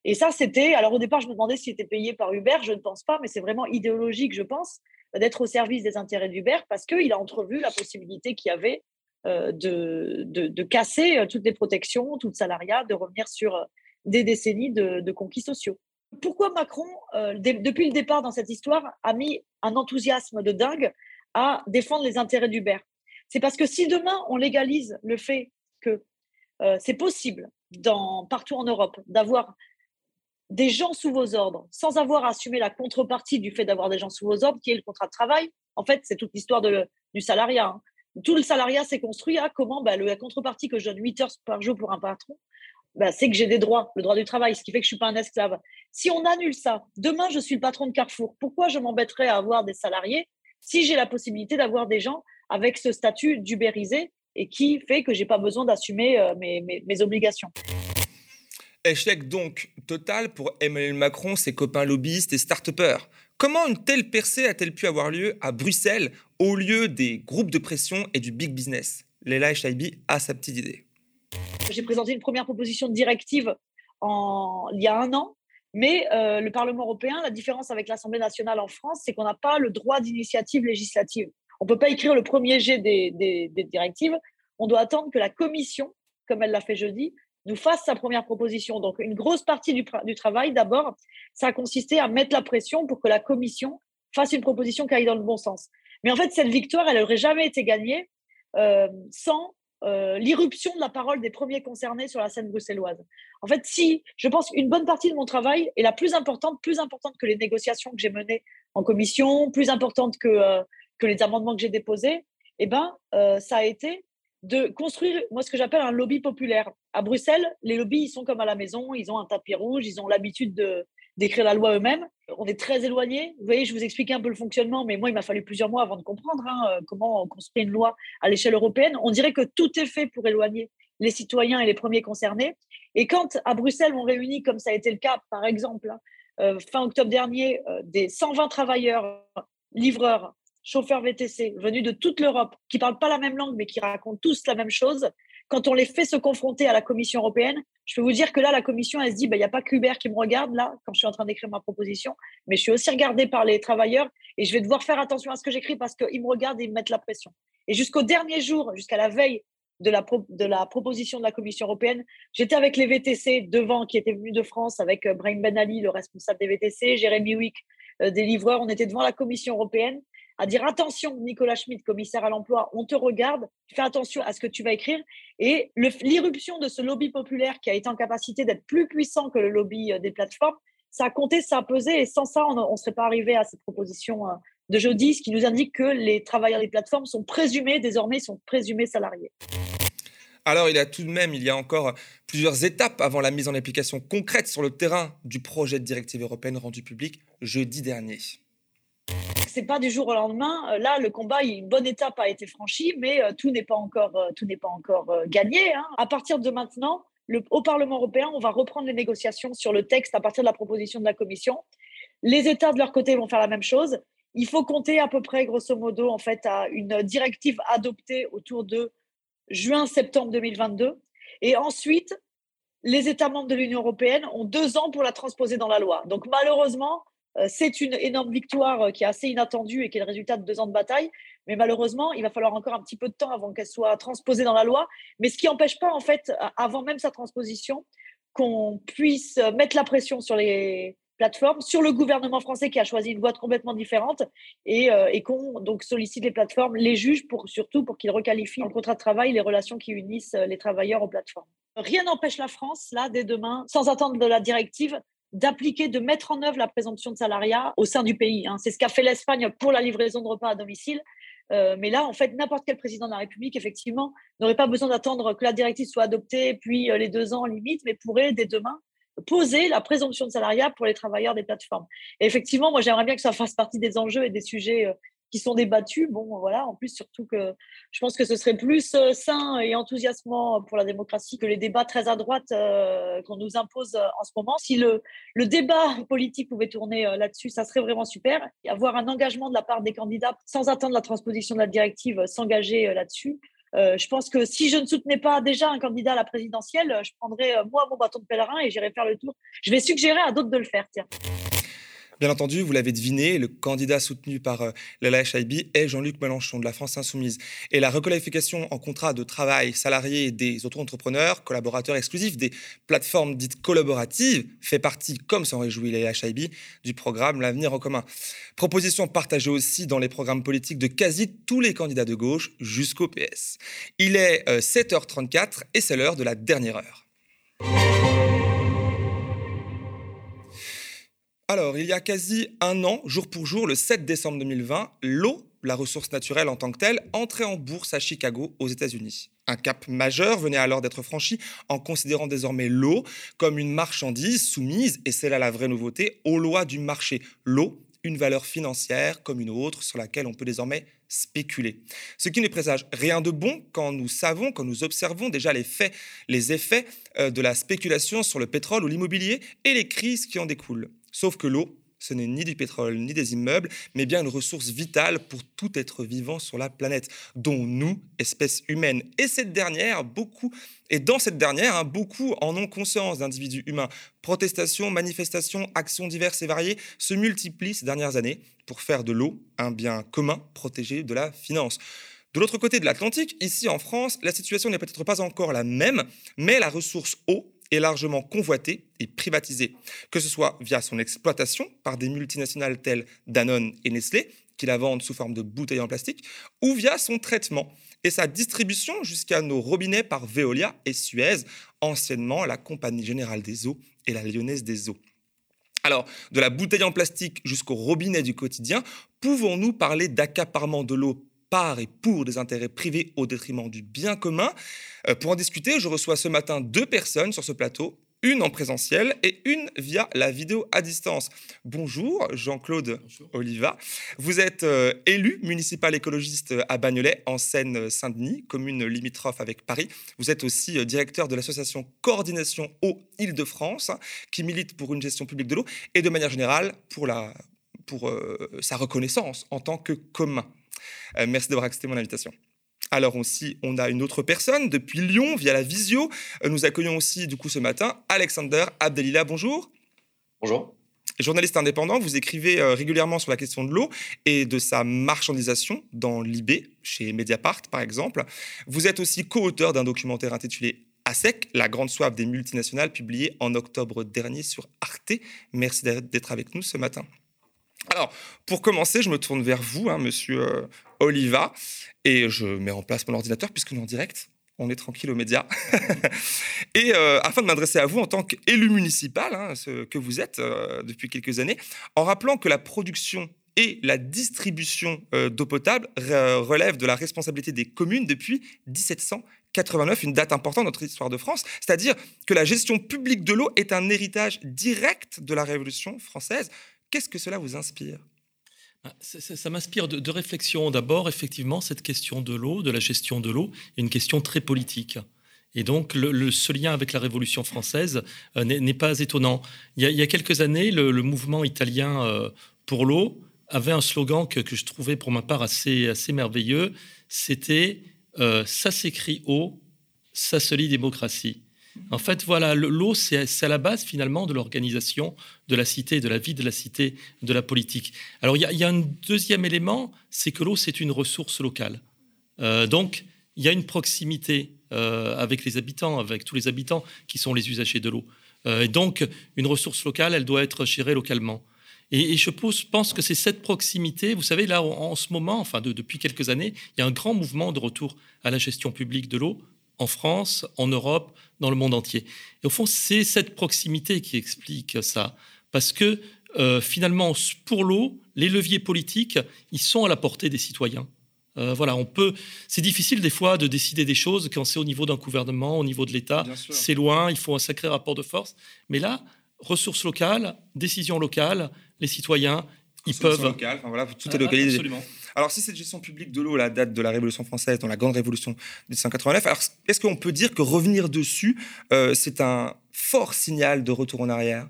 Et ça, c'était. Alors, au départ, je me demandais s'il était payé par Uber. Je ne pense pas, mais c'est vraiment idéologique, je pense, d'être au service des intérêts d'Uber parce qu'il a entrevu la possibilité qu'il y avait euh, de, de, casser toutes les protections, tout le salariat, de revenir sur des décennies de, conquis sociaux. Pourquoi Macron, euh, depuis le départ dans cette histoire, a mis un enthousiasme de dingue à défendre les intérêts d'Uber C'est parce que si demain on légalise le fait que euh, c'est possible partout en Europe d'avoir des gens sous vos ordres sans avoir à assumer la contrepartie du fait d'avoir des gens sous vos ordres, qui est le contrat de travail, en fait, c'est toute l'histoire du salariat. Hein. Tout le salariat s'est construit à comment bah, la contrepartie que je donne 8 heures par jour pour un patron, bah, c'est que j'ai des droits, le droit du travail, ce qui fait que je suis pas un esclave. Si on annule ça, demain je suis le patron de Carrefour. Pourquoi je m'embêterais à avoir des salariés si j'ai la possibilité d'avoir des gens avec ce statut d'ubérisé et qui fait que j'ai pas besoin d'assumer euh, mes, mes, obligations. Échec donc total pour Emmanuel Macron, ses copains lobbyistes et start Comment une telle percée a-t-elle pu avoir lieu à Bruxelles au lieu des groupes de pression et du big business? Leila Echaibi a sa petite idée. J'ai présenté une première proposition de directive en, il y a un an, mais euh, le Parlement européen, la différence avec l'Assemblée nationale en France, c'est qu'on n'a pas le droit d'initiative législative. On ne peut pas écrire le premier jet des, directives. On doit attendre que la Commission, comme elle l'a fait jeudi, nous fasse sa première proposition. Donc, une grosse partie du, du travail, d'abord, ça a consisté à mettre la pression pour que la Commission fasse une proposition qui aille dans le bon sens. Mais en fait, cette victoire, elle n'aurait jamais été gagnée euh, sans euh, l'irruption de la parole des premiers concernés sur la scène bruxelloise. En fait, si je pense qu'une bonne partie de mon travail est la plus importante, plus importante que les négociations que j'ai menées en commission, plus importante que, euh, que les amendements que j'ai déposés, eh ben, euh, ça a été de construire, moi, ce que j'appelle un lobby populaire. À Bruxelles, les lobbies, ils sont comme à la maison, ils ont un tapis rouge, ils ont l'habitude de, d'écrire la loi eux-mêmes. On est très éloigné. Vous voyez, je vous expliquais un peu le fonctionnement, mais moi, il m'a fallu plusieurs mois avant de comprendre hein, euh, comment on construit une loi à l'échelle européenne. On dirait que tout est fait pour éloigner les citoyens et les premiers concernés. Et quand à Bruxelles, on réunit, comme ça a été le cas, par exemple, hein, euh, fin octobre dernier, euh, des 120 travailleurs, livreurs, chauffeurs VTC, venus de toute l'Europe, qui ne parlent pas la même langue, mais qui racontent tous la même chose, quand on les fait se confronter à la Commission européenne, je peux vous dire que là, la Commission, elle se dit, bah, il n'y a pas que Hubert qui me regarde, là, quand je suis en train d'écrire ma proposition, mais je suis aussi regardée par les travailleurs et je vais devoir faire attention à ce que j'écris parce qu'ils me regardent et ils me mettent la pression. Et jusqu'au dernier jour, jusqu'à la veille de la, de la proposition de la Commission européenne, j'étais avec les VTC devant, qui étaient venus de France, avec euh, Brahim Ben Ali, le responsable des VTC, Jérémy Wick, euh, des livreurs. On était devant la Commission européenne à dire attention, Nicolas Schmitt, commissaire à l'emploi, on te regarde, fais attention à ce que tu vas écrire. Et l'irruption de ce lobby populaire qui a été en capacité d'être plus puissant que le lobby euh, des plateformes, ça a compté, ça a pesé, et sans ça, on ne serait pas arrivé à cette proposition euh, de jeudi, ce qui nous indique que les travailleurs des plateformes sont présumés, désormais, sont présumés salariés. Alors, il y a tout de même, il y a encore plusieurs étapes avant la mise en application concrète sur le terrain du projet de directive européenne rendu public jeudi dernier c'est pas du jour au lendemain. Euh, là, le combat, une bonne étape a été franchie, mais euh, tout n'est pas encore, euh, tout n'est pas encore gagné. Hein. À partir de maintenant, le, au Parlement européen, on va reprendre les négociations sur le texte à partir de la proposition de la Commission. Les États de leur côté vont faire la même chose. Il faut compter à peu près, grosso modo, en fait, à une directive adoptée autour de juin-septembre 2022. Et ensuite, les États membres de l'Union européenne ont deux ans pour la transposer dans la loi. Donc malheureusement, c'est une énorme victoire euh, qui est assez inattendue et qui est le résultat de deux ans de bataille. Mais malheureusement, il va falloir encore un petit peu de temps avant qu'elle soit transposée dans la loi. Mais ce qui n'empêche pas, en fait, avant même sa transposition, qu'on puisse mettre la pression sur les plateformes, sur le gouvernement français qui a choisi une voie complètement différente et, euh, qu'on donc sollicite les plateformes, les juges pour surtout pour qu'ils requalifient le contrat de travail les relations qui unissent les travailleurs aux plateformes. Rien n'empêche la France, là, dès demain, sans attendre de la directive, d'appliquer, de mettre en œuvre la présomption de salariat au sein du pays. Hein. C'est ce qu'a fait l'Espagne pour la livraison de repas à domicile. Euh, mais là, en fait, n'importe quel président de la République, effectivement, n'aurait pas besoin d'attendre que la directive soit adoptée, puis euh, les deux ans limite, mais pourrait dès demain poser la présomption de salariat pour les travailleurs des plateformes. Et effectivement, moi, j'aimerais bien que ça fasse partie des enjeux et des sujets euh, qui sont débattus. Bon, voilà, en plus, surtout que je pense que ce serait plus euh, sain et enthousiasmant pour la démocratie que les débats très à droite euh, qu'on nous impose euh, en ce moment. Si le, le débat politique pouvait tourner là-dessus, ça serait vraiment super. Et avoir un engagement de la part des candidats sans attendre la transposition de la directive, s'engager là-dessus. je pense que si je ne soutenais pas déjà un candidat à la présidentielle, je prendrais moi mon bâton de pèlerin et j'irais faire le tour. Je vais suggérer à d'autres de le faire, tiens. Bien entendu, vous l'avez deviné, le candidat soutenu par euh, l'LHIB est Jean-Luc Mélenchon de la France Insoumise. Et la requalification en contrat de travail salarié des auto-entrepreneurs, collaborateurs exclusifs des plateformes dites collaboratives, fait partie, comme s'en réjouit l'LHIB, du programme L'avenir en commun. Proposition partagée aussi dans les programmes politiques de quasi tous les candidats de gauche jusqu'au PS. Il est 7h34 euh, et c'est l'heure de la dernière heure. Alors, il y a quasi un an, jour pour jour, le 7 décembre 2020, l'eau, la ressource naturelle en tant que telle, entrait en bourse à Chicago, aux États-Unis. Un cap majeur venait alors d'être franchi en considérant désormais l'eau comme une marchandise soumise, et c'est là la vraie nouveauté, aux lois du marché. L'eau, une valeur financière comme une autre sur laquelle on peut désormais spéculer. Ce qui ne présage rien de bon quand nous savons, quand nous observons déjà les faits, les effets euh, de la spéculation sur le pétrole ou l'immobilier et les crises qui en découlent. Sauf que l'eau, ce n'est ni du pétrole ni des immeubles, mais bien une ressource vitale pour tout être vivant sur la planète, dont nous, espèces humaines. Et cette dernière, beaucoup, et dans cette dernière, hein, beaucoup en ont conscience d'individus humains. Protestations, manifestations, actions diverses et variées se multiplient ces dernières années pour faire de l'eau un bien commun protégé de la finance. De l'autre côté de l'Atlantique, ici en France, la situation n'est peut-être pas encore la même, mais la ressource eau est largement convoité et privatisé, que ce soit via son exploitation par des multinationales telles Danone et Nestlé, qui la vendent sous forme de bouteilles en plastique, ou via son traitement et sa distribution jusqu'à nos robinets par Veolia et Suez, anciennement la Compagnie Générale des Eaux et la Lyonnaise des Eaux. Alors, de la bouteille en plastique jusqu'au robinet du quotidien, pouvons-nous parler d'accaparement de l'eau par et pour des intérêts privés au détriment du bien commun euh, Pour en discuter, je reçois ce matin deux personnes sur ce plateau une en présentiel et une via la vidéo à distance. Bonjour Jean-Claude Oliva. Vous êtes euh, élu municipal écologiste à Bagnolet en Seine-Saint-Denis, commune limitrophe avec Paris. Vous êtes aussi euh, directeur de l'association Coordination Eau Île-de-France qui milite pour une gestion publique de l'eau et de manière générale pour, la, pour euh, sa reconnaissance en tant que commun. Merci d'avoir accepté mon invitation. Alors aussi, on a une autre personne depuis Lyon via la visio. Euh, nous accueillons aussi du coup ce matin Alexander Abdelila. Bonjour. Bonjour. Journaliste indépendant, vous écrivez euh, régulièrement sur la question de l'eau et de sa marchandisation dans l'IB, chez Mediapart par exemple. Vous êtes aussi co-auteur d'un documentaire intitulé ASEC, la grande soif des multinationales, publié en octobre dernier sur Arte. Merci d'être avec nous ce matin. Alors, pour commencer, je me tourne vers vous, hein, monsieur euh, Oliva, et je mets en place mon ordinateur puisque nous en direct. On est tranquille aux médias. et euh, afin de m'adresser à vous en tant qu'élu municipal, hein, ce que vous êtes euh, depuis quelques années, en rappelant que la production et la distribution d'eau potable relèvent de la responsabilité des communes depuis 1789, une date importante dans notre histoire de France, c'est-à-dire que la gestion publique de l'eau est un héritage direct de la Révolution française. Qu'est-ce que cela vous inspire? Ah, ça, m'inspire de, réflexion. D'abord, effectivement, cette question de l'eau, de la gestion de l'eau, est une question très politique. Et donc, le, ce lien avec la Révolution française euh, n'est pas étonnant. Il y, a, quelques années, le, mouvement italien euh, pour l'eau avait un slogan que, je trouvais pour ma part assez, assez merveilleux. C'était euh, Ça s'écrit eau, ça se lit démocratie. En fait, voilà, l'eau, c'est à la base finalement de l'organisation de la cité, de la vie de la cité, de la politique. Alors, il y, a un deuxième élément, c'est que l'eau, c'est une ressource locale. Euh, donc, il y a une proximité euh, avec les habitants, avec tous les habitants qui sont les usagers de l'eau. Euh, et donc, une ressource locale, elle doit être gérée localement. Et, je pense que c'est cette proximité, vous savez, là, en, ce moment, enfin, depuis quelques années, il y a un grand mouvement de retour à la gestion publique de l'eau en France, en Europe, dans le monde entier. Et au fond, c'est cette proximité qui explique ça. Parce que euh, finalement, pour l'eau, les leviers politiques, ils sont à la portée des citoyens. Euh, voilà, on peut. C'est difficile des fois de décider des choses quand c'est au niveau d'un gouvernement, au niveau de l'État. C'est loin, il faut un sacré rapport de force. Mais là, ressources locales, décisions locales, les citoyens, ils peuvent. Locales, voilà, tout est localisé. Absolument. Alors, si cette gestion publique de l'eau, la date de la Révolution française, dans la Grande Révolution de 1789, alors est-ce qu'on peut dire que revenir dessus, euh, c'est un fort signal de retour en arrière?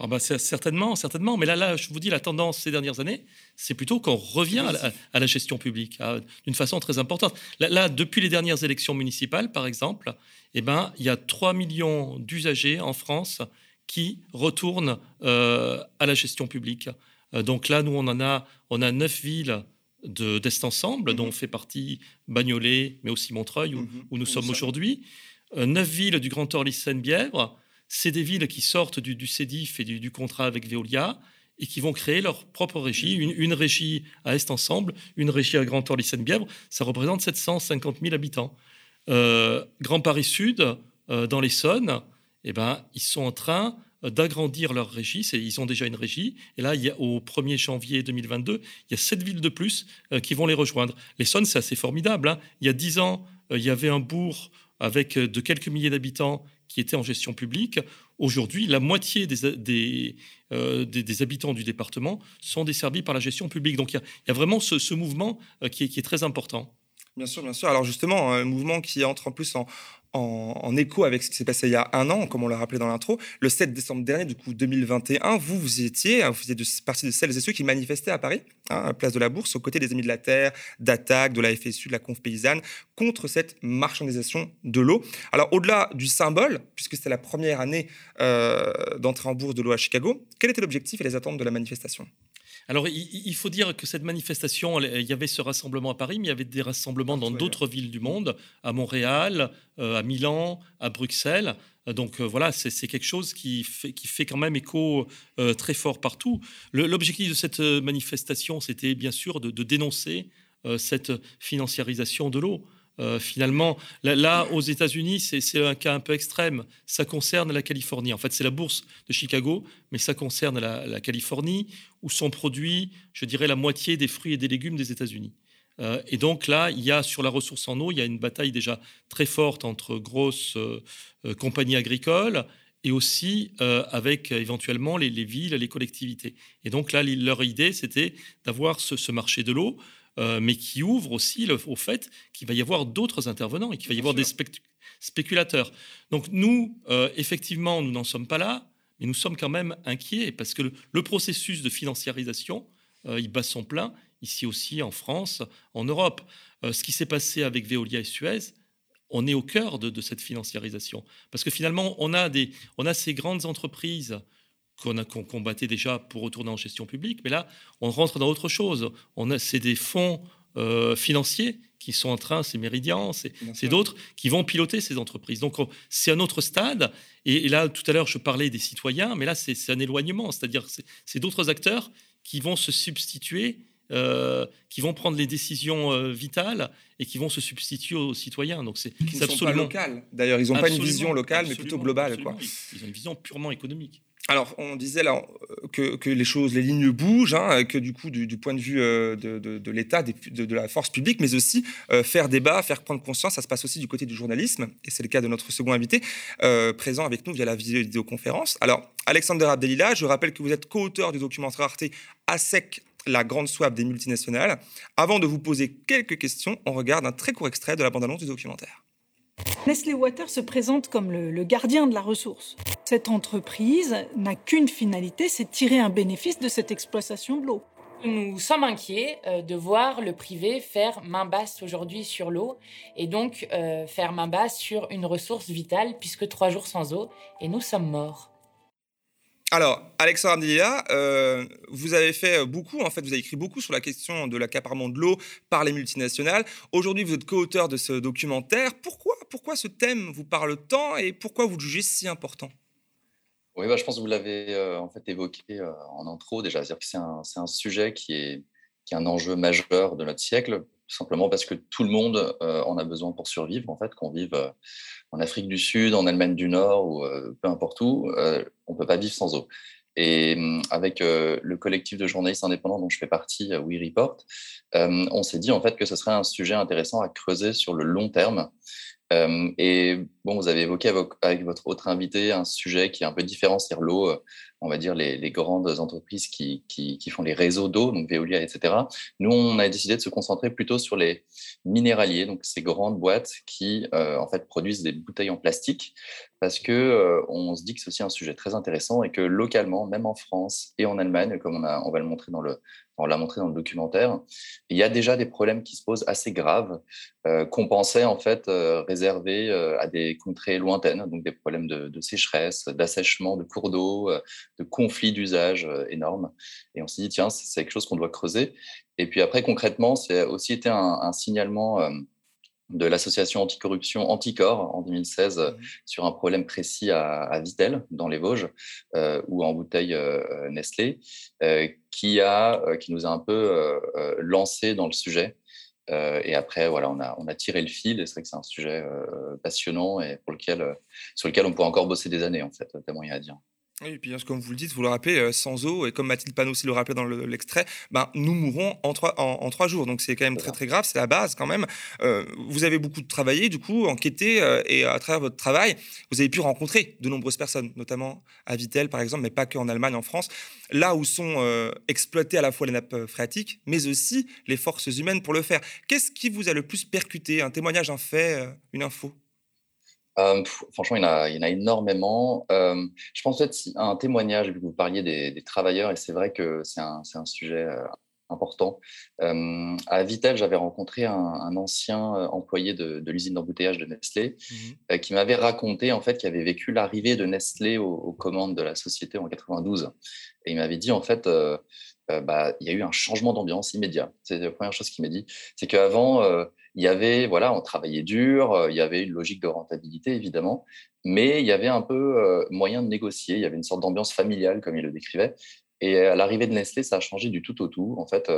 Ah bah certainement, certainement. Mais là, là, je vous dis, la tendance ces dernières années, c'est plutôt qu'on revient à la, gestion publique d'une façon très importante. Là, depuis les dernières élections municipales, par exemple, eh ben, il y a 3 millions d'usagers en France qui retournent euh, à la gestion publique. Euh, donc là, nous, on en a, on a neuf villes d'Est Ensemble, mhm. dont fait partie Bagnolet, mais aussi Montreuil, où, mhm. nous sommes aujourd'hui. Euh, neuf villes du Grand Orly Seine-Bièvre. C'est des villes qui sortent du, du CEDIF et du, contrat avec Veolia et qui vont créer leur propre régie, une, régie à Est Ensemble, une régie à Grand Orly Seine-Bièvre. Ça représente 750 000 habitants. Euh, Grand Paris Sud, dans l'Essonne, eh ben, ils sont en train euh, d'agrandir leur régie. Ils ont déjà une régie. Et là, il y a, au 1er janvier 2022, il y a sept villes de plus euh, qui vont les rejoindre. L'Essonne, c'est assez formidable. Hein. Il y a dix ans, euh, il y avait un bourg avec de quelques milliers d'habitants qui était en gestion publique. Aujourd'hui, la moitié des, habitants du département sont desservis par la gestion publique. Donc il y a, vraiment ce, mouvement qui est, qui est, très important. Bien sûr, bien sûr. Alors justement, un mouvement qui entre en plus en, en, écho avec ce qui s'est passé il y a un an, comme on l'a rappelé dans l'intro, le 7 décembre dernier, du coup 2021, vous, vous étiez, hein, vous faisiez partie de celles et ceux qui manifestaient à Paris, hein, Place de la Bourse, aux côtés des Amis de la Terre, d'Attaque, de la FSU, de la Conf Paysanne, contre cette marchandisation de l'eau. Alors au-delà du symbole, puisque c'était la première année euh, d'entrée en bourse de l'eau à Chicago, quel était l'objectif et les attentes de la manifestation? Alors, il, faut dire que cette manifestation, il y avait ce rassemblement à Paris, mais il y avait des rassemblements dans d'autres villes du monde, à Montréal, à Milan, à Bruxelles. Donc voilà, c'est quelque chose qui fait, qui fait quand même écho très fort partout. L'objectif de cette manifestation, c'était bien sûr de, de dénoncer cette financiarisation de l'eau. Euh, finalement, là, aux États-Unis, c'est un cas un peu extrême. Ça concerne la Californie. En fait, c'est la bourse de Chicago, mais ça concerne la, Californie, où sont produits, je dirais, la moitié des fruits et des légumes des États-Unis. Euh, et donc là, il y a sur la ressource en eau, il y a une bataille déjà très forte entre grosses euh, compagnies agricoles et aussi avec éventuellement les, villes, les collectivités. Et donc là, leur idée, c'était d'avoir ce, marché de l'eau. Euh, mais qui ouvre aussi au fait qu'il va y avoir d'autres intervenants et qu'il va y avoir des spéculateurs. Donc nous, euh, effectivement, nous n'en sommes pas là, mais nous sommes quand même inquiets parce que le, processus de financiarisation, euh, il bat son plein ici aussi en France, en Europe. ce qui s'est passé avec Veolia et Suez, on est au cœur de, cette financiarisation. Parce que finalement, on a, des, on a ces grandes entreprises qu'on a combatté déjà pour retourner en gestion publique, mais là, on rentre dans autre chose. On c'est des fonds euh, financiers qui sont en train, c'est Méridian, c'est d'autres, qui vont piloter ces entreprises. Donc, c'est un autre stade. Et, là, tout à l'heure, je parlais des citoyens, mais là, c'est un éloignement. C'est-à-dire, c'est d'autres acteurs qui vont se substituer, euh, qui vont prendre les décisions euh, vitales et qui vont se substituer aux citoyens. Donc, c'est absolument local. D'ailleurs, ils n'ont pas une vision locale, mais plutôt globale. Quoi. Ils ont une vision purement économique. Alors, on disait là que, les choses, les lignes bougent, hein, que du coup, du, point de vue euh, de, l'État, de, la force publique, mais aussi euh, faire débat, faire prendre conscience, ça se passe aussi du côté du journalisme, et c'est le cas de notre second invité, euh, présent avec nous via la vidéoconférence. Alors, Alexander Abdelila, je rappelle que vous êtes co-auteur du documentaire Arte à sec la grande soif des multinationales. Avant de vous poser quelques questions, on regarde un très court extrait de la bande-annonce du documentaire. Nestlé Water se présente comme le, gardien de la ressource. Cette entreprise n'a qu'une finalité, c'est tirer un bénéfice de cette exploitation de l'eau. Nous sommes inquiets euh, de voir le privé faire main basse aujourd'hui sur l'eau et donc euh, faire main basse sur une ressource vitale puisque trois jours sans eau et nous sommes morts. Alors, Alexandre Andilia, euh, vous avez fait beaucoup, en fait, vous avez écrit beaucoup sur la question de l'accaparement de l'eau par les multinationales. Aujourd'hui, vous êtes co-auteur de ce documentaire. Pourquoi, pourquoi ce thème vous parle tant et pourquoi vous le jugez si important? Oui, bah, je pense que vous l'avez euh, en fait évoqué euh, en intro déjà. C'est-à-dire que c'est un, un, sujet qui est, qui est un enjeu majeur de notre siècle, simplement parce que tout le monde en a besoin pour survivre, en fait, qu'on vive en Afrique du Sud, en Allemagne du Nord ou euh, peu importe où, euh, on ne peut pas vivre sans eau. Et hum, avec euh, le collectif de journalistes indépendants dont je fais partie, We Report, on s'est dit en fait que ce serait un sujet intéressant à creuser sur le long terme euh, et bon, vous avez évoqué avec, votre autre invité un sujet qui est un peu différent, c'est l'eau, euh, on va dire les, grandes entreprises qui, qui, font les réseaux d'eau, donc Veolia, etc. Nous, on a décidé de se concentrer plutôt sur les minéraliers, donc ces grandes boîtes qui euh, en fait produisent des bouteilles en plastique, parce que on se dit que c'est aussi un sujet très intéressant et que localement, même en France et en Allemagne, comme on, va le montrer dans le, on l'a montré dans le documentaire, il y a déjà des problèmes qui se posent assez graves euh, qu'on pensait en fait euh, réservés euh, à des contrées lointaines, donc des problèmes de, sécheresse, d'assèchement de cours d'eau, de conflits d'usage énormes. Et on s'est dit, tiens, c'est quelque chose qu'on doit creuser. Et puis après, concrètement, c'est aussi été un signalement de l'association anticorruption Anticor en 2016 mmh sur un problème précis à, à Vitel, dans les Vosges, euh, ou en bouteille euh, Nestlé, euh, qui, a, qui nous a un peu lancé dans le sujet. et après, voilà, on a, on a tiré le fil, et c'est vrai que c'est un sujet passionnant et pour lequel, sur lequel on pourrait encore bosser des années, en fait, tellement il y a à dire. Oui, et puis comme vous le dites, vous le rappelez, euh, sans eau, et comme Mathilde Panot aussi le rappelait dans l'extrait, ben, nous mourrons en trois, en, trois jours. Donc c'est quand même très très grave, c'est la base quand même. Euh, vous avez beaucoup travaillé, du coup, enquêté, euh, et à travers votre travail, vous avez pu rencontrer de nombreuses personnes, notamment à Vitel par exemple, mais pas que en Allemagne, en France, là où sont exploitées à la fois les nappes phréatiques, mais aussi les forces humaines pour le faire. Qu'est-ce qui vous a le plus percuté? Un témoignage, un fait, une info? Euh, franchement, il y, en a, il y en a énormément. Euh, je pense peut-être un témoignage, vu que vous parliez des, travailleurs, et c'est vrai que c'est un, un, sujet euh, important. à Vitel, j'avais rencontré un, ancien employé de, l'usine d'embouteillage de Nestlé mmh qui m'avait raconté en fait qu'il avait vécu l'arrivée de Nestlé aux, commandes de la société en 92. Et il m'avait dit en fait, bah, il y a eu un changement d'ambiance immédiat. C'est la première chose qu'il m'a dit. C'est qu'avant, il y avait, voilà, on travaillait dur, il y avait une logique de rentabilité, évidemment, mais il y avait un peu moyen de négocier. Il y avait une sorte d'ambiance familiale, comme il le décrivait. Et à l'arrivée de Nestlé, ça a changé du tout au tout. En fait,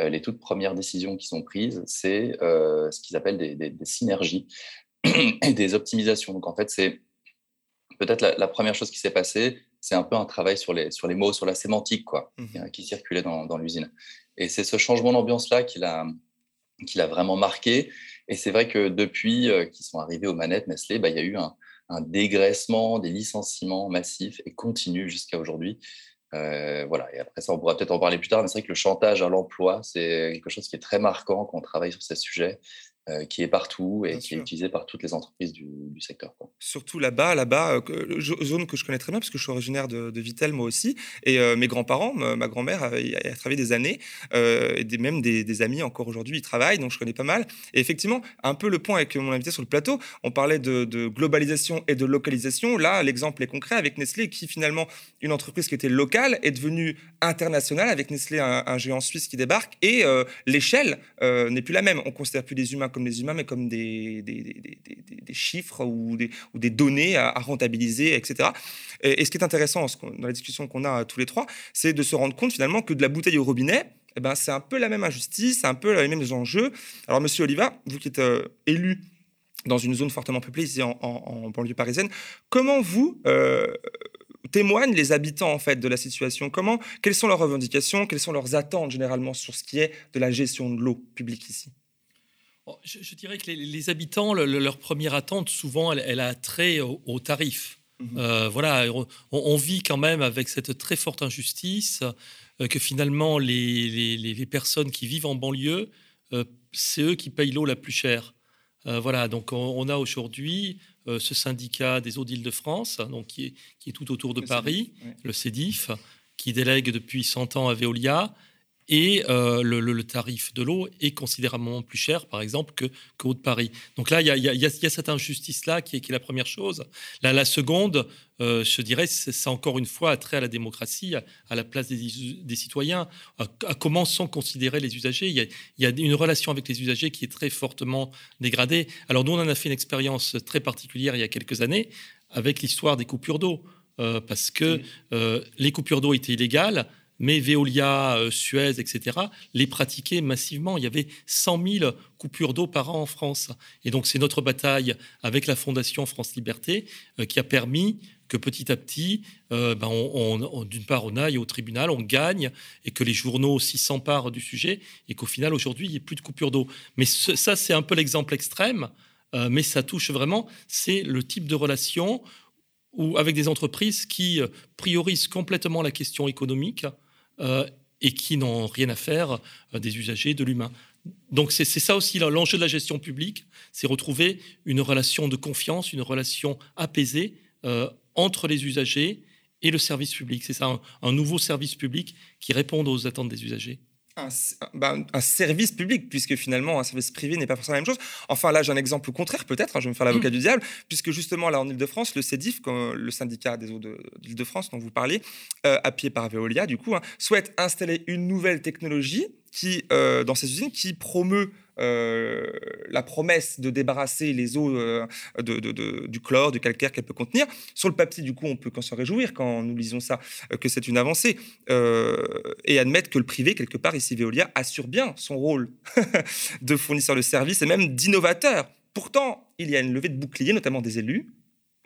les toutes premières décisions qui sont prises, c'est ce qu'ils appellent des, des, synergies et des optimisations. Donc, en fait, c'est peut-être la, première chose qui s'est passée, c'est un peu un travail sur les, sur les mots, sur la sémantique, quoi, mmh qui circulait dans, dans l'usine. Et c'est ce changement d'ambiance-là qu'il a, qu'il a vraiment marqué. Et c'est vrai que depuis qu'ils sont arrivés aux manettes Nestlé, bah, il y a eu un, dégraissement, des licenciements massifs et continus jusqu'à aujourd'hui. Euh, voilà, et après ça, on pourra peut-être en parler plus tard, mais c'est vrai que le chantage à l'emploi, c'est quelque chose qui est très marquant quand on travaille sur ces sujets. Euh, qui est partout et qui est utilisé par toutes les entreprises du, secteur. Surtout là-bas, là-bas, euh, zone que je connais très bien parce que je suis originaire de, de Vittel moi aussi, et euh, mes grands-parents, ma grand-mère a, a, travaillé des années, et des, même des, amis encore aujourd'hui, ils travaillent, donc je connais pas mal. Et effectivement, un peu le point avec mon invité sur le plateau, on parlait de, globalisation et de localisation. Là, l'exemple est concret avec Nestlé, qui finalement, une entreprise qui était locale est devenue internationale avec Nestlé, un, géant suisse qui débarque, et l'échelle n'est plus la même. On considère plus des humains comme les humains, mais comme des, chiffres ou des, données à, rentabiliser, etc. Et, ce qui est intéressant dans la discussion qu'on a tous les trois, c'est de se rendre compte finalement que de la bouteille au robinet, eh ben, c'est un peu la même injustice, un peu les mêmes enjeux. Alors, monsieur Oliva, vous qui êtes euh, élu dans une zone fortement peuplée ici en, banlieue parisienne, comment vous euh, témoignent les habitants en fait de la situation? Comment, quelles sont leurs revendications, quelles sont leurs attentes généralement sur ce qui est de la gestion de l'eau publique ici? Je, dirais que les, habitants, leur première attente, souvent, elle, a trait au, tarif. Mhm. Euh, voilà, on, vit quand même avec cette très forte injustice euh, que finalement les, personnes qui vivent en banlieue, euh, c'est eux qui payent l'eau la plus chère. voilà, donc on, a aujourd'hui ce syndicat des eaux d'Île-de-France, donc qui est, qui est, tout autour de Paris, le CEDIF, qui délègue depuis 100 ans à Veolia et euh, le, tarif de l'eau est considérablement plus cher, par exemple, que, que de Paris. Donc là, il y a, cette injustice-là qui, est, la première chose. Là, la seconde, euh, je dirais, c'est encore une fois trait à la démocratie, à, la place des, citoyens, à, comment sont considérés les usagers. Il y, a, il y, a, une relation avec les usagers qui est très fortement dégradée. Alors nous, on en a fait une expérience très particulière il y a quelques années avec l'histoire des coupures d'eau. Euh, parce que les coupures d'eau étaient illégales, mais Veolia, euh, Suez, etc., les pratiquaient massivement. Il y avait 100 000 coupures d'eau par an en France. Et donc, c'est notre bataille avec la Fondation France Liberté euh, qui a permis que petit à petit, euh, ben, d'une part, on aille au tribunal, on gagne, et que les journaux aussi s'emparent du sujet, et qu'au final, aujourd'hui, il n'y ait plus de coupures d'eau. Mais ça, c'est un peu l'exemple extrême, mais ça touche vraiment, c'est le type de relation où, avec des entreprises qui priorisent complètement la question économique, et qui n'ont rien à faire euh, des usagers, de l'humain. Donc c'est ça aussi l'enjeu de la gestion publique, c'est retrouver une relation de confiance, une relation apaisée euh, entre les usagers et le service public. C'est ça, un, nouveau service public qui réponde aux attentes des usagers. Bah, un, service public, puisque finalement un service privé n'est pas forcément la même chose. Enfin là, j'ai un exemple contraire peut-être, hein, je vais me faire l'avocat du diable, puisque justement là en Ile-de-France, le CEDIF, le syndicat des eaux d'Île-de-France dont vous parlez, euh, appuyé par Veolia du coup, hein, souhaite installer une nouvelle technologie qui, euh, dans ces usines qui promeut euh, la promesse de débarrasser les eaux euh, du chlore, du calcaire qu'elle peut contenir. Sur le papier, du coup, on peut qu'en se réjouir quand nous lisons ça, que c'est une avancée. et admettre que le privé, quelque part, ici Veolia, assure bien son rôle de fournisseur de services et même d'innovateur. Pourtant, il y a une levée de boucliers, notamment des élus.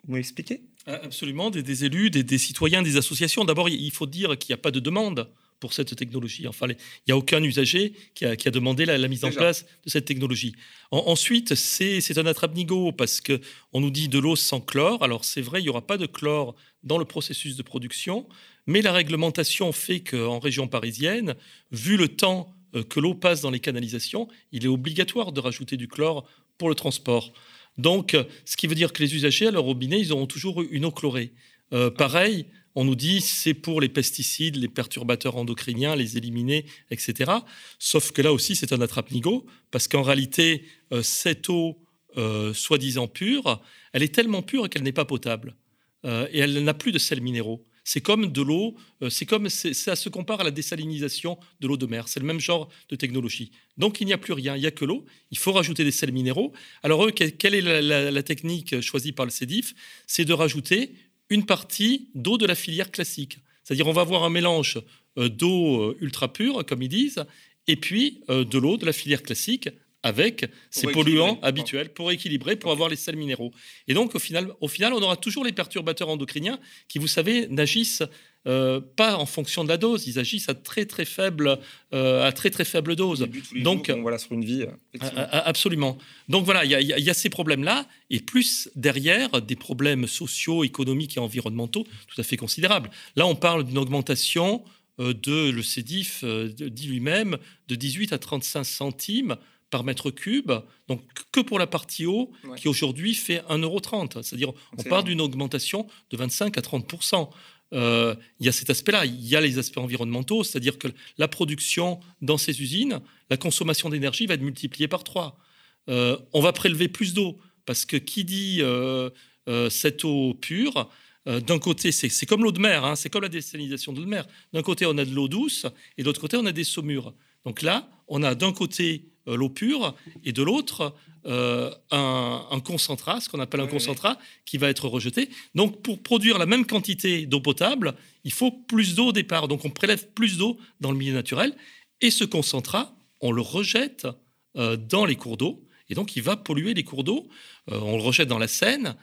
Vous m'expliquez Absolument, des, élus, des, citoyens, des associations. D'abord, il faut dire qu'il n'y a pas de demande pour cette technologie. Enfin, il n'y a aucun usager qui a, demandé la, mise en place de cette technologie. ensuite, c'est un attrape-nigo parce qu'on nous dit de l'eau sans chlore. Alors, c'est vrai, il n'y aura pas de chlore dans le processus de production, mais la réglementation fait qu'en région parisienne, vu le temps euh, que l'eau passe dans les canalisations, il est obligatoire de rajouter du chlore pour le transport. Donc, ce qui veut dire que les usagers, à leur robinet, ils auront toujours une eau chlorée. Euh, pareil, on nous dit c'est pour les pesticides, les perturbateurs endocriniens, les éliminer, etc. Sauf que là aussi, c'est un attrape-nigo, parce qu'en réalité, euh, cette eau euh, soi-disant pure, elle est tellement pure qu'elle n'est pas potable. Euh, et elle n'a plus de sels minéraux. C'est comme de l'eau, c'est comme ça se compare à la désalinisation de l'eau de mer. C'est le même genre de technologie. Donc il n'y a plus rien, il n'y a que l'eau. Il faut rajouter des sels minéraux. Alors quelle est la, technique choisie par le CEDIF C'est de rajouter une partie d'eau de la filière classique. C'est-à-dire on va avoir un mélange euh, d'eau euh, ultra pure, comme ils disent, et puis de l'eau de la filière classique avec ces polluants habituels pour équilibrer, pour avoir les sels minéraux. Et donc, au final, au final, on aura toujours les perturbateurs endocriniens qui, vous savez, n'agissent euh, pas en fonction de la dose, ils agissent à très très faible, euh, à très très faible dose. Donc, voilà, sur une vie. Absolument. Donc voilà, il y, y, a ces problèmes-là, et plus derrière des problèmes sociaux, économiques et environnementaux tout à fait considérables. Là, on parle d'une augmentation euh, de, le CEDIF dit lui-même, de 18 à 35 centimes par mètre cube, donc que pour la partie eau, qui aujourd'hui fait 1,30€. C'est-à-dire, on part d'une augmentation de 25 à 30%. Euh, il y a cet aspect-là. Il y a les aspects environnementaux, c'est-à-dire que la production dans ces usines, la consommation d'énergie va être multipliée par 3. Euh, on va prélever plus d'eau, parce que qui dit euh, cette eau pure, d'un côté, c'est comme l'eau de mer, hein, c'est comme la désalinisation de l'eau de mer. D'un côté, on a de l'eau douce, et de l'autre côté, on a des saumures. Donc là, on a d'un côté l'eau pure, et de l'autre, euh, un, concentrat, ce qu'on appelle un concentrat, qui va être rejeté. Donc, pour produire la même quantité d'eau potable, il faut plus d'eau au départ. Donc, on prélève plus d'eau dans le milieu naturel, et ce concentrat, on le rejette euh, dans les cours d'eau, et donc il va polluer les cours d'eau. on le rejette dans la Seine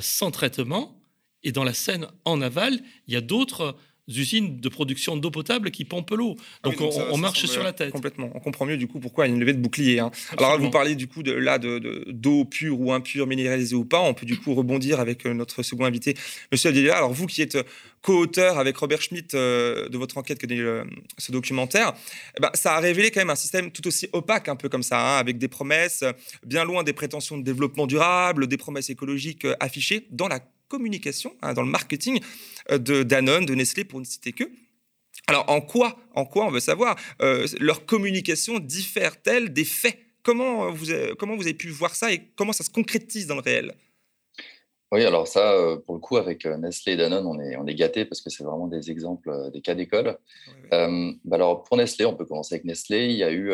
sans traitement, et dans la Seine en aval, il y a d'autres usines de production d'eau potable qui pompent l'eau. Ah donc, on, marche sur la tête. Complètement. On comprend mieux du coup pourquoi il y a une levée de bouclier. Hein. Alors vous parlez du coup de, là d'eau de, d'eau pure ou impure, minéralisée ou pas. On peut du coup rebondir avec euh, notre second invité, Monsieur Abdelia. Alors vous qui êtes euh, co-auteur avec Robert Schmitt euh, de votre enquête que ce documentaire, eh ben, ça a révélé quand même un système tout aussi opaque, un peu comme ça, hein, avec des promesses bien loin des prétentions de développement durable, des promesses écologiques affichées dans la communication, hein, dans le marketing euh, de Danone, de Nestlé, pour ne citer que. Alors, en quoi, en quoi on veut savoir, euh, leur communication diffère-t-elle des faits? Comment vous, avez, comment vous avez pu voir ça et comment ça se concrétise dans le réel? Oui, alors ça, euh, pour le coup, avec Nestlé et Danone, on est, on est gâtés parce que c'est vraiment des exemples, des cas d'école. Bah alors, pour Nestlé, on peut commencer avec Nestlé. Il y a eu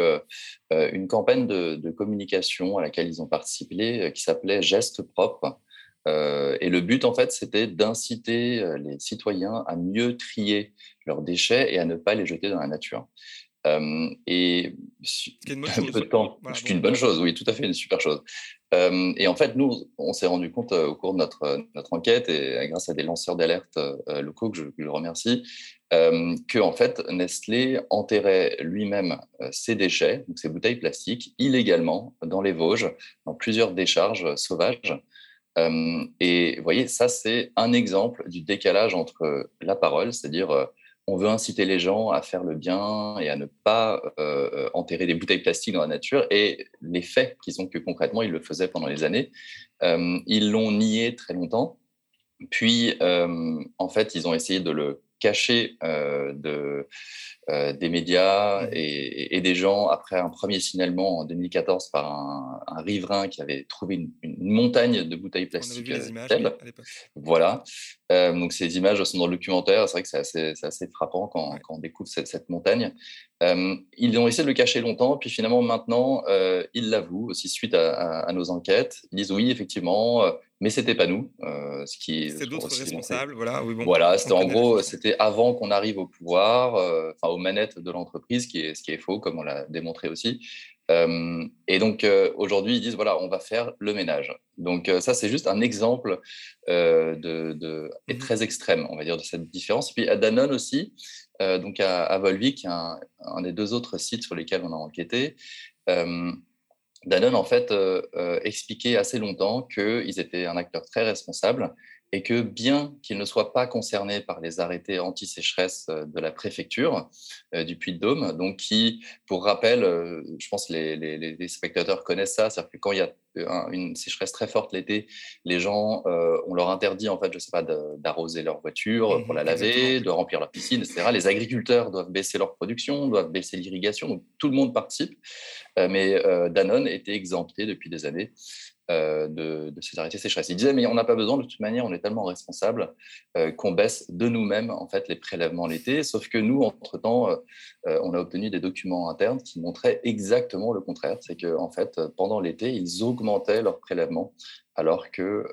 une campagne de, de, communication à laquelle ils ont participé qui s'appelait Geste propre. Euh, et le but, en fait, c'était d'inciter euh, les citoyens à mieux trier leurs déchets et à ne pas les jeter dans la nature. Euh, et chose. Peu de temps, c'est une bonne chose, oui, tout à fait, une super chose. et en fait, nous, on s'est rendu compte au cours de notre, notre enquête, et grâce à des lanceurs d'alerte locaux que je, je, remercie, que en fait, Nestlé enterrait lui-même ses déchets, donc ses bouteilles plastiques, illégalement dans les Vosges, dans plusieurs décharges sauvages et vous voyez, ça, c'est un exemple du décalage entre la parole, c'est-à-dire on veut inciter les gens à faire le bien et à ne pas enterrer des bouteilles plastiques dans la nature, et les faits qui sont que concrètement, ils le faisaient pendant les années. ils l'ont nié très longtemps. Puis, en fait, ils ont essayé de le cacher de, euh, des médias mmh. et, des gens après un premier signalement en 2014 par un, riverain qui avait trouvé une, montagne de bouteilles plastiques. Euh, voilà. Euh, donc ces images sont dans le documentaire. C'est vrai que c'est assez, frappant quand, on découvre cette, montagne. ils ont essayé de le cacher longtemps, puis finalement maintenant ils l'avouent aussi suite à, nos enquêtes. Ils disent oui effectivement, mais c'était pas nous. ce qui c'est d'autres responsables. Voilà. Oui, bon, voilà. C'était en gros, c'était avant qu'on arrive au pouvoir. Enfin aux manettes de l'entreprise, qui est, ce qui est faux, comme on l'a démontré aussi. Euh, et donc euh, aujourd'hui, ils disent voilà, on va faire le ménage. Donc euh, ça, c'est juste un exemple de, de et mmh très extrême, on va dire, de cette différence. Puis à Danone aussi, donc à, à Volvic, un, un, des deux autres sites sur lesquels on a enquêté. Danone, en fait, expliquait assez longtemps qu'ils étaient un acteur très responsable et que bien qu'ils ne soient pas concernés par les arrêtés anti-sécheresse euh, de la préfecture euh, du Puy-de-Dôme, donc qui, pour rappel, euh, je pense que les, les, spectateurs connaissent ça, c'est-à-dire que quand il y a une sécheresse très forte l'été, les gens, on leur interdit, en fait, je sais pas, d'arroser leur voiture mmh pour la laver, de remplir leur piscine, etc. Les agriculteurs doivent baisser leur production, doivent baisser l'irrigation, donc tout le monde participe, mais Danone était exempté depuis des années euh, de, ces arrêtés sécheresse. Il disait, mais on n'a pas besoin, de toute manière, on est tellement responsable euh, qu'on baisse de nous-mêmes en fait, les prélèvements l'été, sauf que nous, entre-temps, on a obtenu des documents internes qui montraient exactement le contraire, c'est qu'en en fait, pendant l'été, ils augmentaient leurs prélèvements alors que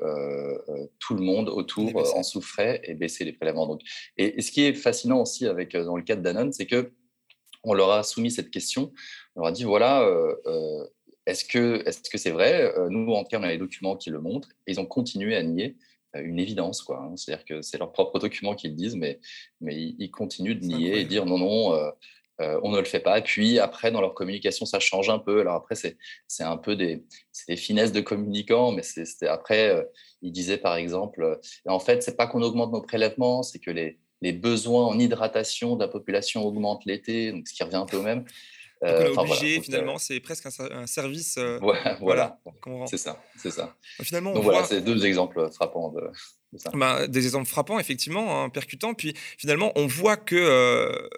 tout le monde autour en souffrait et baissait les prélèvements. Donc, et, et, ce qui est fascinant aussi avec, dans le cas de Danone, c'est que on leur a soumis cette question. On leur a dit voilà, euh, euh, est-ce que c'est vrai? Euh, Nous, en cas, on a les documents qui le montrent. Et ils ont continué à nier une évidence, quoi. Hein. C'est-à-dire que c'est leurs propres documents qui le disent, mais mais ils, continuent de nier et dire non, non. on ne le fait pas. Puis après, dans leur communication, ça change un peu. Alors après, c'est, un peu des, des finesses de communicants, mais c'est, après, ils disaient par exemple, en fait, c'est pas qu'on augmente nos prélèvements, c'est que les, les besoins en hydratation de la population augmentent l'été, donc ce qui revient un peu au même. Donc on est euh, obligé, euh, finalement, c'est presque un, service. Euh, voilà, c'est ça, c'est ça. Finalement, donc voilà, c'est deux exemples frappants de, ça. Bah, des exemples frappants, effectivement, hein, percutants. Puis finalement, on voit que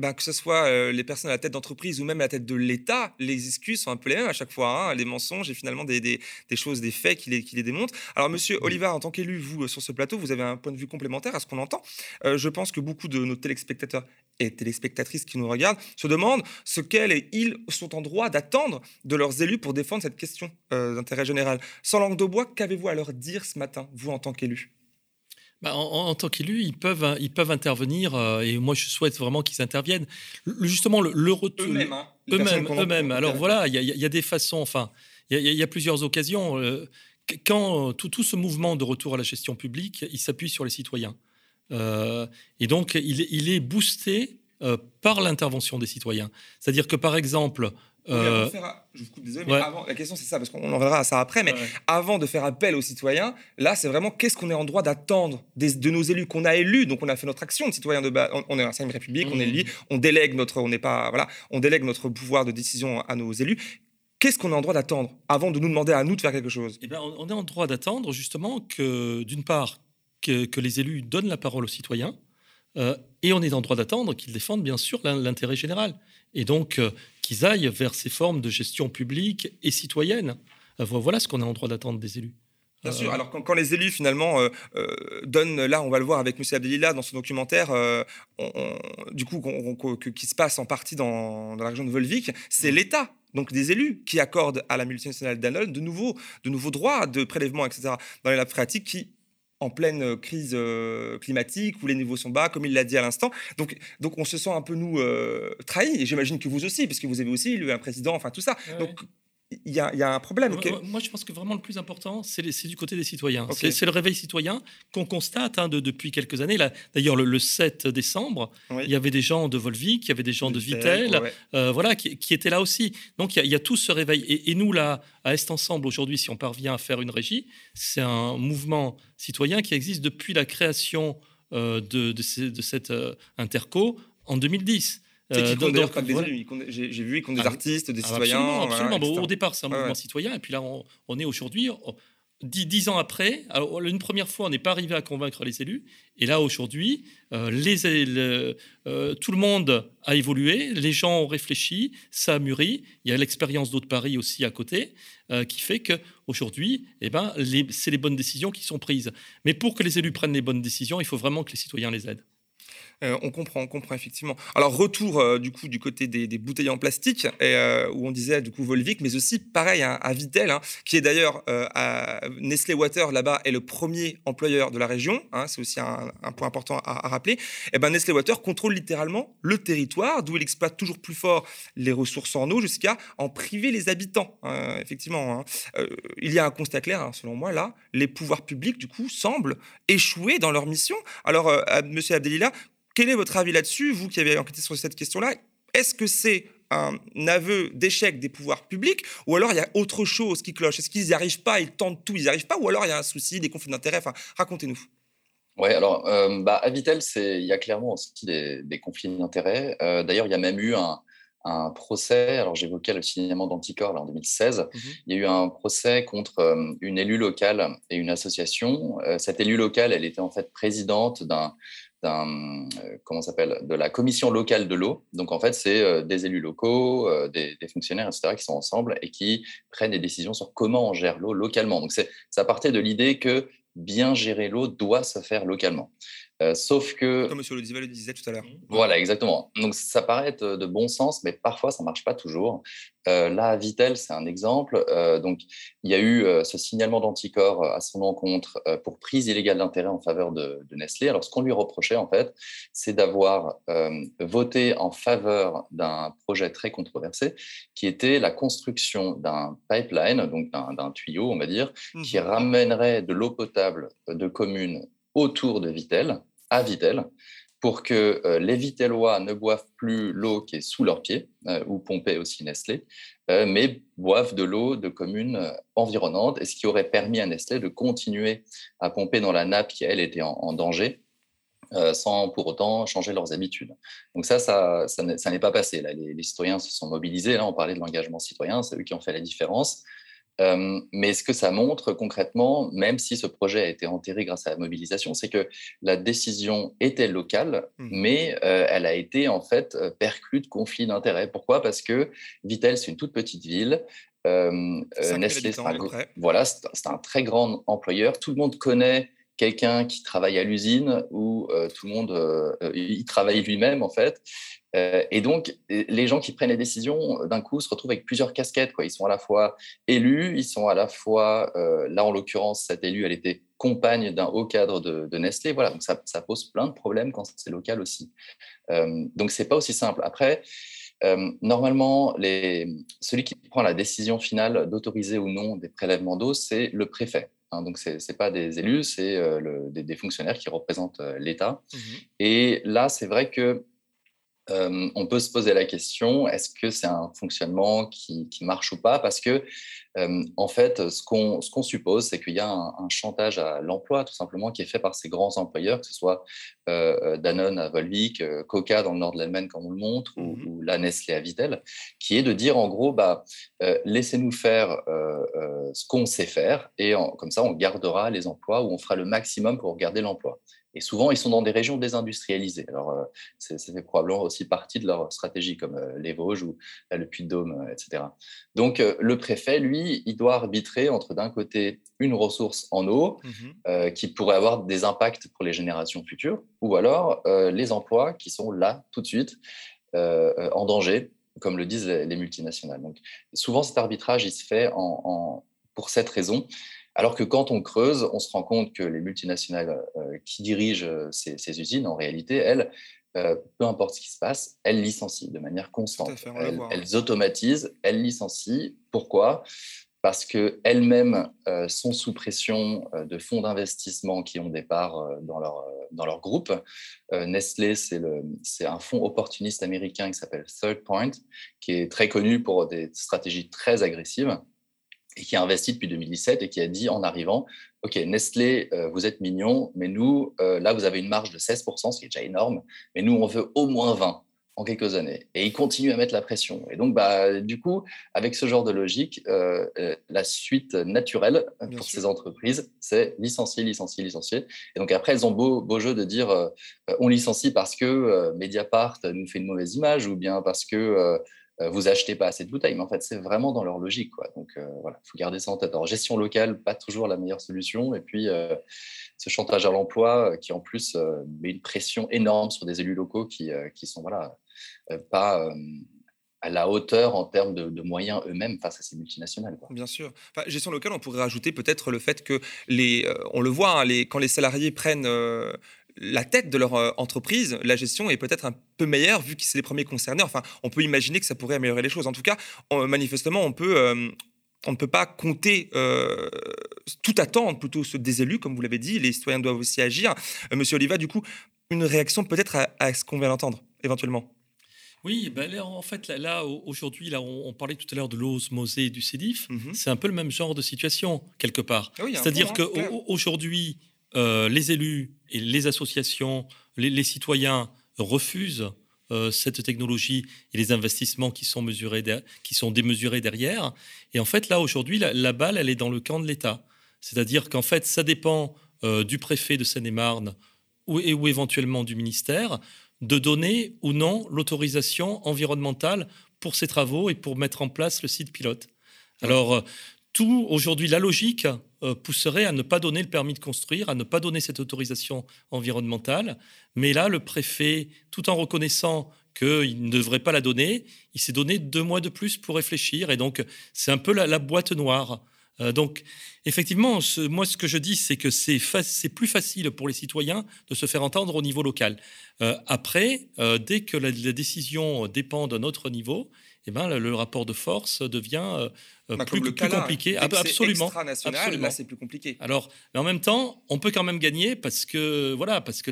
bah, que ce soit euh, les personnes à la tête d'entreprise ou même à la tête de l'État, les excuses sont un peu les mêmes à chaque fois. Hein. les mensonges et finalement des, des, des, choses, des faits qui les, qui les démontrent. Alors, monsieur Oliver, en tant qu'élu, vous, euh, sur ce plateau, vous avez un point de vue complémentaire à ce qu'on entend. Euh, je pense que beaucoup de nos téléspectateurs et téléspectatrices qui nous regardent se demandent ce qu'elles et ils sont en droit d'attendre de leurs élus pour défendre cette question d'intérêt général. Sans langue de bois, qu'avez-vous à leur dire ce matin, vous, en tant qu'élu? Bah, en, tant qu'élu, ils peuvent, ils peuvent intervenir euh, et moi je souhaite vraiment qu'ils interviennent. justement, le, retour. Eux-mêmes. Hein, eux-mêmes. Eux-mêmes. Alors voilà, il y, a des façons, enfin, il y, a plusieurs occasions. Euh, quand tout, tout, ce mouvement de retour à la gestion publique, il s'appuie sur les citoyens. Euh, et donc, il, il est boosté par l'intervention des citoyens. C'est-à-dire que, par exemple, euh, je vous coupe, désolé, mais avant, la question c'est ça, parce qu'on en verra à ça après, mais avant de faire appel aux citoyens, là c'est vraiment qu'est-ce qu'on est en droit d'attendre de nos élus qu'on a élus, donc on a fait notre action de citoyen de base, on, est un république, on est mmh. élu, on délègue notre, on n'est pas, voilà, on délègue notre pouvoir de décision à nos élus. Qu'est-ce qu'on est en droit d'attendre avant de nous demander à nous de faire quelque chose? Eh ben, On est en droit d'attendre justement que, d'une part, que, que, les élus donnent la parole aux citoyens, euh, et on est en droit d'attendre qu'ils défendent bien sûr l'intérêt général. Et donc, euh, qu'ils aillent vers ces formes de gestion publique et citoyenne. Euh, voilà ce qu'on est en droit d'attendre des élus. Bien sûr. Euh, Alors quand, les élus finalement euh, donnent, là, on va le voir avec M. Abdelila dans son documentaire, du coup, qui se passe en partie dans, la région de Volvic, c'est mmh. l'État. Donc des élus qui accordent à la multinationale Danone de nouveaux, de nouveaux droits de prélèvement, etc. dans les labs phréatiques qui en pleine euh, crise euh, climatique où les niveaux sont bas, comme il l'a dit à l'instant. Donc, donc on se sent un peu, nous, euh, trahis. Et j'imagine que vous aussi, parce que vous avez aussi eu un président, enfin tout ça. Donc, il y, a, un problème. Moi, je pense que vraiment le plus important, c'est du côté des citoyens. C'est le réveil citoyen qu'on constate hein, depuis quelques années. D'ailleurs, le, 7 décembre, il y avait des gens de Volvic, il y avait des gens de Vitel, euh, voilà, qui, étaient là aussi. Donc, il y, a, tout ce réveil. Et, nous, là, à Est Ensemble, aujourd'hui, si on parvient à faire une régie, c'est un mouvement citoyen qui existe depuis la création euh, de, de, cette euh, interco en 2010. Compte d'ailleurs pas des élus. J'ai vu, ils comptent des ah artistes, des ah, citoyens. Absolument. au départ, c'est un mouvement citoyen. Et puis là, on, est aujourd'hui, dix, ans après. Alors, une première fois, on n'est pas arrivé à convaincre les élus. Et là, aujourd'hui, euh, les, euh, tout le monde a évolué. Les gens ont réfléchi. Ça a mûri. Il y a l'expérience d'Aude Paris aussi à côté. Euh, qui fait qu'aujourd'hui, eh ben, c'est les bonnes décisions qui sont prises. Mais pour que les élus prennent les bonnes décisions, il faut vraiment que les citoyens les aident. Euh, on comprend, on comprend effectivement. Alors retour euh, du coup du côté des, bouteilles en plastique euh, où on disait du coup Volvic, mais aussi pareil hein, à Vitel, hein, qui est d'ailleurs à Nestlé Water là-bas est le premier employeur de la région. Hein, c'est aussi un, point important à, rappeler. Et eh ben Nestlé Water contrôle littéralement le territoire d'où il exploite toujours plus fort les ressources en eau jusqu'à en priver les habitants. effectivement, il y a un constat clair selon moi là. Les pouvoirs publics du coup semblent échouer dans leur mission. Alors Monsieur Abdelila, quel est votre avis là-dessus, vous qui avez enquêté sur cette question-là? Est-ce que c'est un aveu d'échec des pouvoirs publics ou alors il y a autre chose qui cloche? Est-ce qu'ils n'y arrivent pas, ils tentent tout, ils n'y arrivent pas ou alors il y a un souci, des conflits d'intérêts? Enfin, Racontez-nous. Oui, alors euh, bah, à Vitel, il y a clairement aussi des, conflits d'intérêts. Euh, d'ailleurs, il y a même eu un, procès, alors j'évoquais le signalement d'Anticor en 2016, mmh il y a eu un procès contre euh, une élue locale et une association. cette élue locale, elle était en fait présidente d'un comment s'appelle de la commission locale de l'eau. Donc en fait, c'est des élus locaux, des, des, fonctionnaires, etc., qui sont ensemble et qui prennent des décisions sur comment on gère l'eau localement. Donc ça partait de l'idée que bien gérer l'eau doit se faire localement. Euh, sauf que. Comme M. Lodival le disait tout à l'heure. Voilà, exactement. Donc ça paraît être de bon sens, mais parfois ça ne marche pas toujours. Euh, là, Vitel, c'est un exemple. Euh, donc il y a eu ce signalement d'anticorps à son encontre pour prise illégale d'intérêt en faveur de, de, Nestlé. Alors ce qu'on lui reprochait, en fait, c'est d'avoir voté en faveur d'un projet très controversé qui était la construction d'un pipeline, donc d'un tuyau, on va dire, qui mmh ramènerait de l'eau potable de communes autour de Vitel à Vitel pour que euh, les Vitellois ne boivent plus l'eau qui est sous leurs pieds, euh, ou pompée aussi Nestlé, euh, mais boivent de l'eau de communes environnantes, et ce qui aurait permis à Nestlé de continuer à pomper dans la nappe qui, elle, était en, danger, sans pour autant changer leurs habitudes. Donc ça, ça, n'est pas passé. Les, citoyens se sont mobilisés, là on parlait de l'engagement citoyen, c'est eux qui ont fait la différence. Euh, mais ce que ça montre concrètement, même si ce projet a été enterré grâce à la mobilisation, c'est que la décision était locale, mmh. mais euh, elle a été en fait euh, perclue de conflits d'intérêts. Pourquoi? Parce que Vitel, c'est une toute petite ville. Nestlé, c'est un, voilà, c'est un très grand employeur. Tout le monde connaît quelqu'un qui travaille à l'usine ou tout le monde il travaille lui-même en fait euh, et donc, les gens qui prennent les décisions, euh, d'un coup, se retrouvent avec plusieurs casquettes. Ils sont à la fois élus, ils sont à la fois, euh, là en l'occurrence, cette élue, elle était compagne d'un haut cadre de, Nestlé. Voilà, donc ça, pose plein de problèmes quand c'est local aussi. Euh, donc, c'est pas aussi simple. Après, euh, normalement, celui qui prend la décision finale d'autoriser ou non des prélèvements d'eau, c'est le préfet. Hein, donc, ce n'est pas des élus, c'est des, des, fonctionnaires qui représentent l'État. Mmh Et là, c'est vrai que euh, on peut se poser la question est-ce que c'est un fonctionnement qui, marche ou pas? Parce que, euh, en fait, ce qu'on suppose, c'est qu'il y a un, chantage à l'emploi, tout simplement, qui est fait par ces grands employeurs, que ce soit euh, Danone à Volvic, Coca dans le nord de l'Allemagne, comme on le montre, ou, mmh ou, la Nestlé à Vittel, qui est de dire, en gros, bah, laissez-nous faire ce qu'on sait faire, et comme ça, on gardera les emplois, ou on fera le maximum pour garder l'emploi. Et souvent, ils sont dans des régions désindustrialisées. Alors, euh, ça fait probablement aussi partie de leur stratégie, comme euh, les Vosges ou euh, le Puy-de-Dôme, etc. Donc, le préfet, lui, il doit arbitrer entre, d'un côté, une ressource en eau mmh qui pourrait avoir des impacts pour les générations futures, ou alors les emplois qui sont là, tout de suite, en danger, comme le disent les, multinationales. Donc, souvent, cet arbitrage, il se fait en, pour cette raison. Alors que quand on creuse, on se rend compte que les multinationales euh, qui dirigent euh, ces, usines, en réalité, elles, euh, peu importe ce qui se passe, elles licencient de manière constante. elles, automatisent, elles licencient. Pourquoi? Parce qu'elles-mêmes sont sous pression de fonds d'investissement qui ont des parts dans leur, dans leur groupe. Nestlé, c'est un fonds opportuniste américain qui s'appelle Third Point, qui est très connu pour des stratégies très agressives et qui a investi depuis 2017 et qui a dit en arrivant, OK, Nestlé, euh, vous êtes mignon, mais nous, euh, là, vous avez une marge de 16%, ce qui est déjà énorme, mais nous, on veut au moins 20 en quelques années. Et il continue à mettre la pression. Et donc, bah, du coup, avec ce genre de logique, euh, la suite naturelle pour ces entreprises, c'est licencier, licencier, licencier. Et donc après, elles ont beau, beau jeu de dire, on licencie parce que Mediapart nous fait une mauvaise image, ou bien parce que vous achetez pas assez de bouteilles. Mais en fait, c'est vraiment dans leur logique. Quoi. Donc euh, voilà, il faut garder ça en tête. Alors, gestion locale, pas toujours la meilleure solution. Et puis, euh, ce chantage à l'emploi qui, en plus, met une pression énorme sur des élus locaux qui, qui sont voilà, pas à la hauteur en termes de, moyens eux-mêmes face à ces multinationales. Bien sûr. gestion locale, on pourrait rajouter peut-être le fait que les, on le voit, hein, les, quand les salariés prennent la tête de leur euh, entreprise, la gestion est peut-être un peu meilleure vu que c'est les premiers concernés. Enfin, on peut imaginer que ça pourrait améliorer les choses. En tout cas, manifestement, on peut, euh, on ne peut pas compter euh, tout attendre plutôt des élus, comme vous l'avez dit. Les citoyens doivent aussi agir. Monsieur Oliva, du coup, une réaction peut-être à, ce qu'on vient d'entendre, éventuellement? Oui, ben en fait, là, aujourd'hui, là, on, parlait tout à l'heure de l'osmose et du CEDIF. Mhm. C'est un peu le même genre de situation, quelque part. Ah C'est-à-dire hein, qu'aujourd'hui, euh, les élus et les associations, les, citoyens refusent euh, cette technologie et les investissements qui sont, mesurés qui sont démesurés derrière. Et en fait, là, aujourd'hui, la, balle, elle est dans le camp de l'État. C'est-à-dire qu'en fait, ça dépend euh, du préfet de Seine-et-Marne ou, et, ou éventuellement du ministère de donner ou non l'autorisation environnementale pour ces travaux et pour mettre en place le site pilote. Alors, tout aujourd'hui, la logique euh, pousserait à ne pas donner le permis de construire, à ne pas donner cette autorisation environnementale. Mais là, le préfet, tout en reconnaissant qu'il ne devrait pas la donner, il s'est donné deux mois de plus pour réfléchir. Et donc, c'est un peu la, boîte noire. Euh, donc, effectivement, moi, ce que je dis, c'est que c'est plus facile pour les citoyens de se faire entendre au niveau local. Euh, après, dès que la, décision dépend d'un autre niveau, eh ben, le, rapport de force devient euh, bah, plus, compliqué. Ah, absolument. Là, c'est plus compliqué. Alors, mais en même temps, on peut quand même gagner parce que voilà, parce que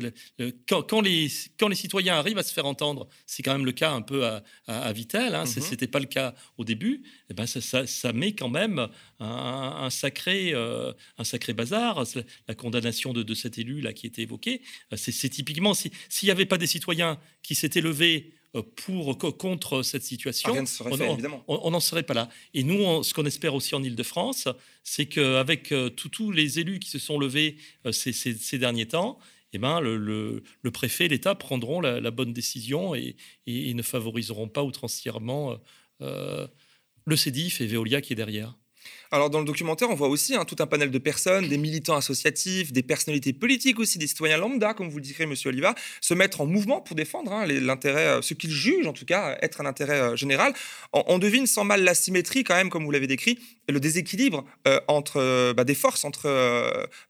quand, les quand les citoyens arrivent à se faire entendre, c'est quand même le cas un peu à, à, Vitel. Hein. C'était pas le cas au début. Eh ben ça, ça, met quand même un, sacré euh, un sacré bazar. La condamnation de, de cet élu là qui était évoqué, euh, c'est typiquement s'il n'y avait pas des citoyens qui s'étaient levés euh, pour, contre cette situation, on n'en serait pas là. Et nous, ce qu'on espère aussi en Ile-de-France, c'est qu'avec euh, tous les élus qui se sont levés euh, ces, derniers temps, eh ben, le, préfet et l'État prendront la, bonne décision et, ne favoriseront pas outrancièrement le CEDIF et Veolia qui est derrière. Alors dans le documentaire, on voit aussi hein, tout un panel de personnes, des militants associatifs, des personnalités politiques aussi, des citoyens lambda, comme vous le disiez, Monsieur Oliva, se mettre en mouvement pour défendre hein, l'intérêt, euh, ce qu'ils jugent en tout cas être un intérêt euh, général. On, devine sans mal la symétrie quand même, comme vous l'avez décrit, le déséquilibre euh, entre bah, des forces entre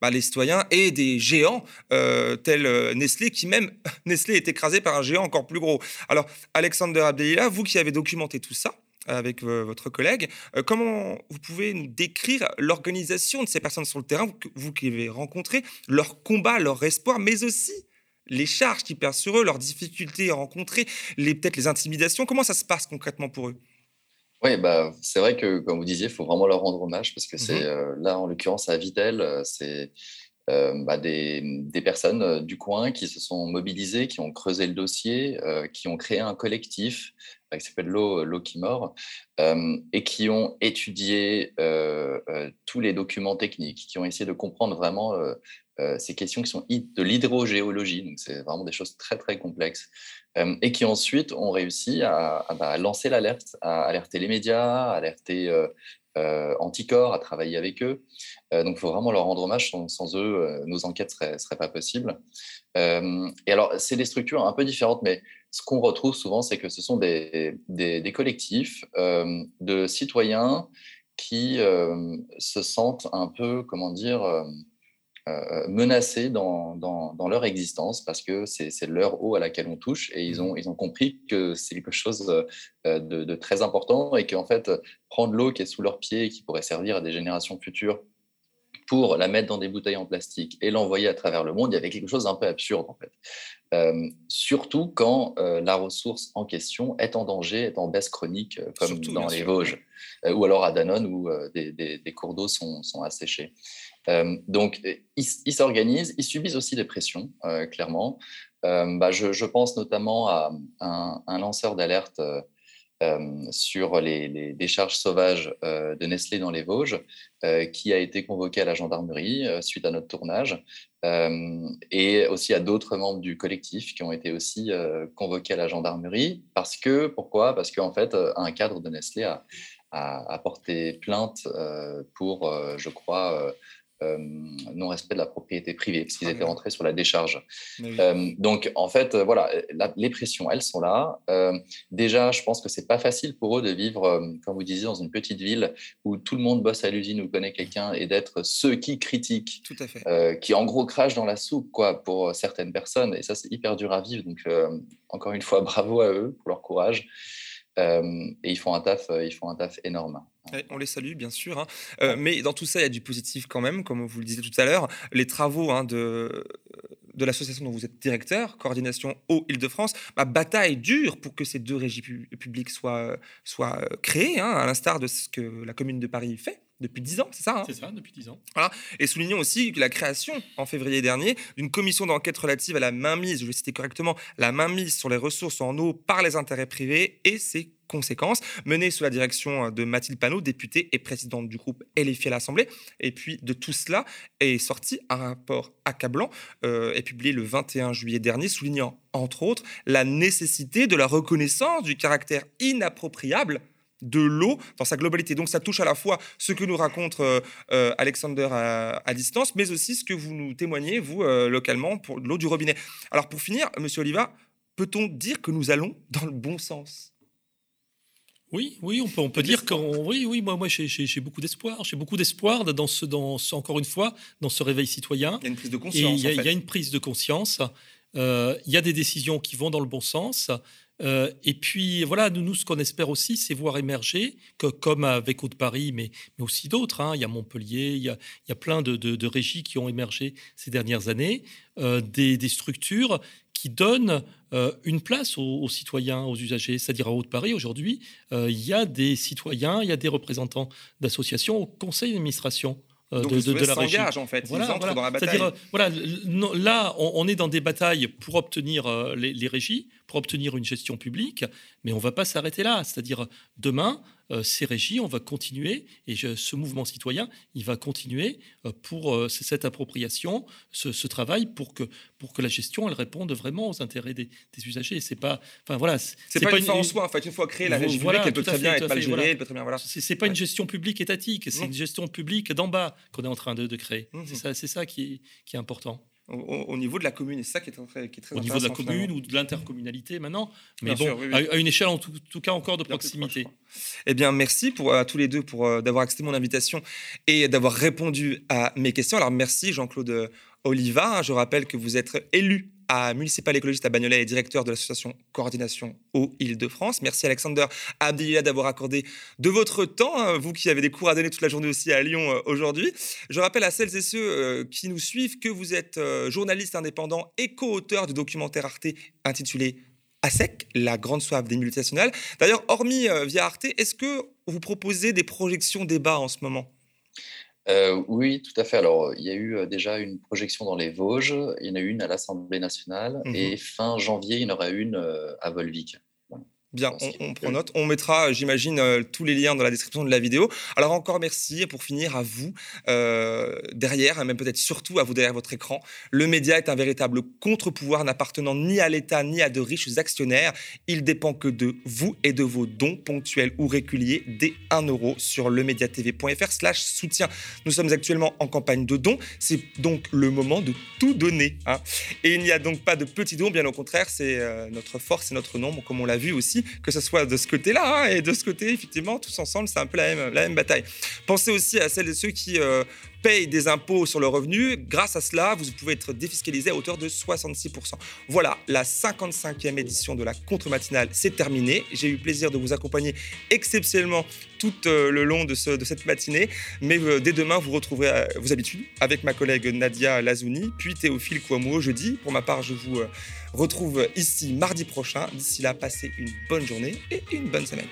bah, les citoyens et des géants tels Nestlé, qui même Nestlé est écrasé par un géant encore plus gros. Alors Alexander Abdelila, vous qui avez documenté tout ça avec votre collègue. Euh, comment vous pouvez nous décrire l'organisation de ces personnes sur le terrain, vous, qui avez rencontré, leur combat, leur espoir, mais aussi les charges qui pèsent sur eux, leurs difficultés à rencontrer, peut-être les intimidations. Comment ça se passe concrètement pour eux? Oui, bah, c'est vrai que, comme vous disiez, il faut vraiment leur rendre hommage parce que mmh c'est euh, là, en l'occurrence, à Vitel, euh, c'est bah, des, personnes du coin qui se sont mobilisées, qui ont creusé le dossier, qui ont créé un collectif qui s'appelle L'eau, l'eau qui mord, et qui ont étudié tous les documents techniques, qui ont essayé de comprendre vraiment ces questions qui sont de l'hydrogéologie, donc c'est vraiment des choses très très complexes, et qui ensuite ont réussi à, bah, lancer l'alerte, à alerter les médias, à alerter euh, anticorps, à travailler avec eux. Euh, donc, il faut vraiment leur rendre hommage. Sans, eux, euh, nos enquêtes ne seraient, pas possibles. et alors, c'est des structures un peu différentes, mais ce qu'on retrouve souvent, c'est que ce sont des, des collectifs de citoyens qui se sentent un peu, comment dire, euh, menacés dans, dans, leur existence parce que c'est leur eau à laquelle on touche et ils mmh. ont, ils ont compris que c'est quelque chose euh, de, très important et qu'en fait, prendre l'eau qui est sous leurs pieds et qui pourrait servir à des générations futures pour la mettre dans des bouteilles en plastique et l'envoyer à travers le monde, il y avait quelque chose d'un peu absurde en fait. Euh, surtout quand la ressource en question est en danger, est en baisse chronique, comme dans les Vosges, ou alors à Danone où des, des, des, cours d'eau sont, sont asséchés. Euh, donc, ils s'organisent, ils subissent aussi des pressions, euh, clairement. Euh, bah, je, pense notamment à un, lanceur d'alerte sur les, décharges sauvages de Nestlé dans les Vosges, qui a été convoqué à la gendarmerie suite à notre tournage, et aussi à d'autres membres du collectif qui ont été aussi convoqués à la gendarmerie. Parce que, pourquoi? Parce qu'en fait, un cadre de Nestlé a, a porté plainte pour, je crois, euh, non-respect de la propriété privée, parce qu'ils étaient rentrés sur la décharge. Euh, donc, en fait, euh, voilà, les pressions, elles sont là. déjà, je pense que c'est pas facile pour eux de vivre, comme vous disiez, dans une petite ville où tout le monde bosse à l'usine ou connaît quelqu'un et d'être ceux qui critiquent, tout à fait. qui en gros crachent dans la soupe, quoi, pour certaines personnes. Et ça, c'est hyper dur à vivre. Donc, encore une fois, bravo à eux pour leur courage. Et ils font un taf, ils font un taf énorme on les salue, bien sûr. Hein. Euh, mais dans tout ça, il y a du positif quand même, comme vous le disiez tout à l'heure. Les travaux hein, de, de l'association dont vous êtes directeur, Coordination Eau Île-de-France, bah, bataille dure pour que ces deux régies publiques soient, soient euh, créées, hein, à l'instar de ce que la commune de Paris fait depuis 10 ans, c'est ça C'est ça, depuis 10 ans. Et soulignons aussi la création, en février dernier, d'une commission d'enquête relative à la mainmise, je vais citer correctement, la mainmise sur les ressources en eau par les intérêts privés et ses conséquences, menée sous la direction de Mathilde Panot, députée et présidente du groupe LFI à l'Assemblée. Et puis de tout cela est sorti un rapport accablant euh, et publié le 21 juillet dernier, soulignant entre autres la nécessité de la reconnaissance du caractère inappropriable de l'eau dans sa globalité. Donc ça touche à la fois ce que nous raconte euh, euh, Alexander à, distance, mais aussi ce que vous nous témoignez, vous, localement, pour l'eau du robinet. Alors pour finir, Monsieur Oliva, peut-on dire que nous allons dans le bon sens? Oui, oui, on peut, on peut dire que oui, oui, moi, moi, j'ai beaucoup d'espoir. J'ai beaucoup d'espoir dans ce, dans encore une fois, dans ce réveil citoyen. Il y a une prise de conscience. Il y, a une prise de conscience. Euh, il y a des décisions qui vont dans le bon sens. Euh, et puis voilà, nous, ce qu'on espère aussi, c'est voir émerger, que, comme avec Haute-Paris, mais, mais aussi d'autres. Hein. il y a Montpellier, il y a, il y a plein de, de, régies qui ont émergé ces dernières années, euh, des, structures qui donne euh, une place aux, citoyens, aux usagers. C'est-à-dire à Haute-Paris, aujourd'hui, euh, il y a des citoyens, il y a des représentants d'associations au conseil d'administration. Euh, de, de, de, la région. en fait, voilà, ils entrent dans la bataille. voilà, là, on, est dans des batailles pour obtenir les, les, régies, pour obtenir une gestion publique, mais on ne va pas s'arrêter là. C'est-à-dire, demain, euh, ces régies, on va continuer, et ce mouvement citoyen, il va continuer euh, pour euh, cette appropriation, ce, travail, pour que, pour que la gestion, elle réponde vraiment aux intérêts des, usagers. C'est pas, enfin voilà, c'est pas, une fin en soi. En fait, une fois créée, la régie publique, elle peut très bien être mal gérée, peut très bien, voilà. C'est pas une gestion publique étatique, c'est une gestion publique d'en bas qu'on est en train de, créer. Mmh. C'est ça, c'est ça qui qui est important au, niveau de la commune. Et c'est ça qui est très, qui est très Au niveau de la commune ou de l'intercommunalité maintenant. Mais bon, À, une échelle en tout, cas encore de proximité. eh bien, merci pour, à tous les deux pour euh, d'avoir accepté mon invitation et d'avoir répondu à mes questions. Alors, merci Jean-Claude Oliva. Je rappelle que vous êtes élu à municipal écologiste à Bagnolet et directeur de l'association Coordination Eau Île-de-France. Merci Alexander Abdillah d'avoir accordé de votre temps, hein, vous qui avez des cours à donner toute la journée aussi à Lyon euh, aujourd'hui. Je rappelle à celles et ceux euh, qui nous suivent que vous êtes euh, journaliste indépendant et co-auteur du documentaire Arte intitulé à sec, la grande soif des multinationales. D'ailleurs, hormis via Arte, est-ce que vous proposez des projections débat en ce moment? Euh, oui, tout à fait. Alors, il y a eu déjà une projection dans les Vosges, il y en a eu une à l'Assemblée nationale, mmh et fin janvier, il y en aura une à Volvic. Bien, on, prend note. On mettra, j'imagine, euh, tous les liens dans la description de la vidéo. Alors encore merci. Et pour finir, à vous, euh, derrière, et même peut-être surtout à vous derrière votre écran, le média est un véritable contre-pouvoir n'appartenant ni à l'État ni à de riches actionnaires. Il dépend que de vous et de vos dons ponctuels ou réguliers dès 1 euro sur lemediatv.fr slash soutien. Nous sommes actuellement en campagne de dons. C'est donc le moment de tout donner. Hein. Et il n'y a donc pas de petits dons, bien au contraire, c'est euh, notre force et notre nombre, comme on l'a vu aussi que ce soit de ce côté-là hein, et de ce côté, effectivement, tous ensemble, c'est un peu la même, la même bataille. Pensez aussi à celles et ceux qui euh, payent des impôts sur le revenu. Grâce à cela, vous pouvez être défiscalisé à hauteur de 66%. Voilà, la 55e édition de la contre-matinale, c'est terminé. J'ai eu plaisir de vous accompagner exceptionnellement tout euh, le long de, ce, de, cette matinée. Mais euh, dès demain, vous retrouverez vos habitudes avec ma collègue Nadia Lazouni, puis Théophile Kouamou jeudi. Pour ma part, je vous retrouve ici mardi prochain. D'ici là, passez une bonne journée et une bonne semaine.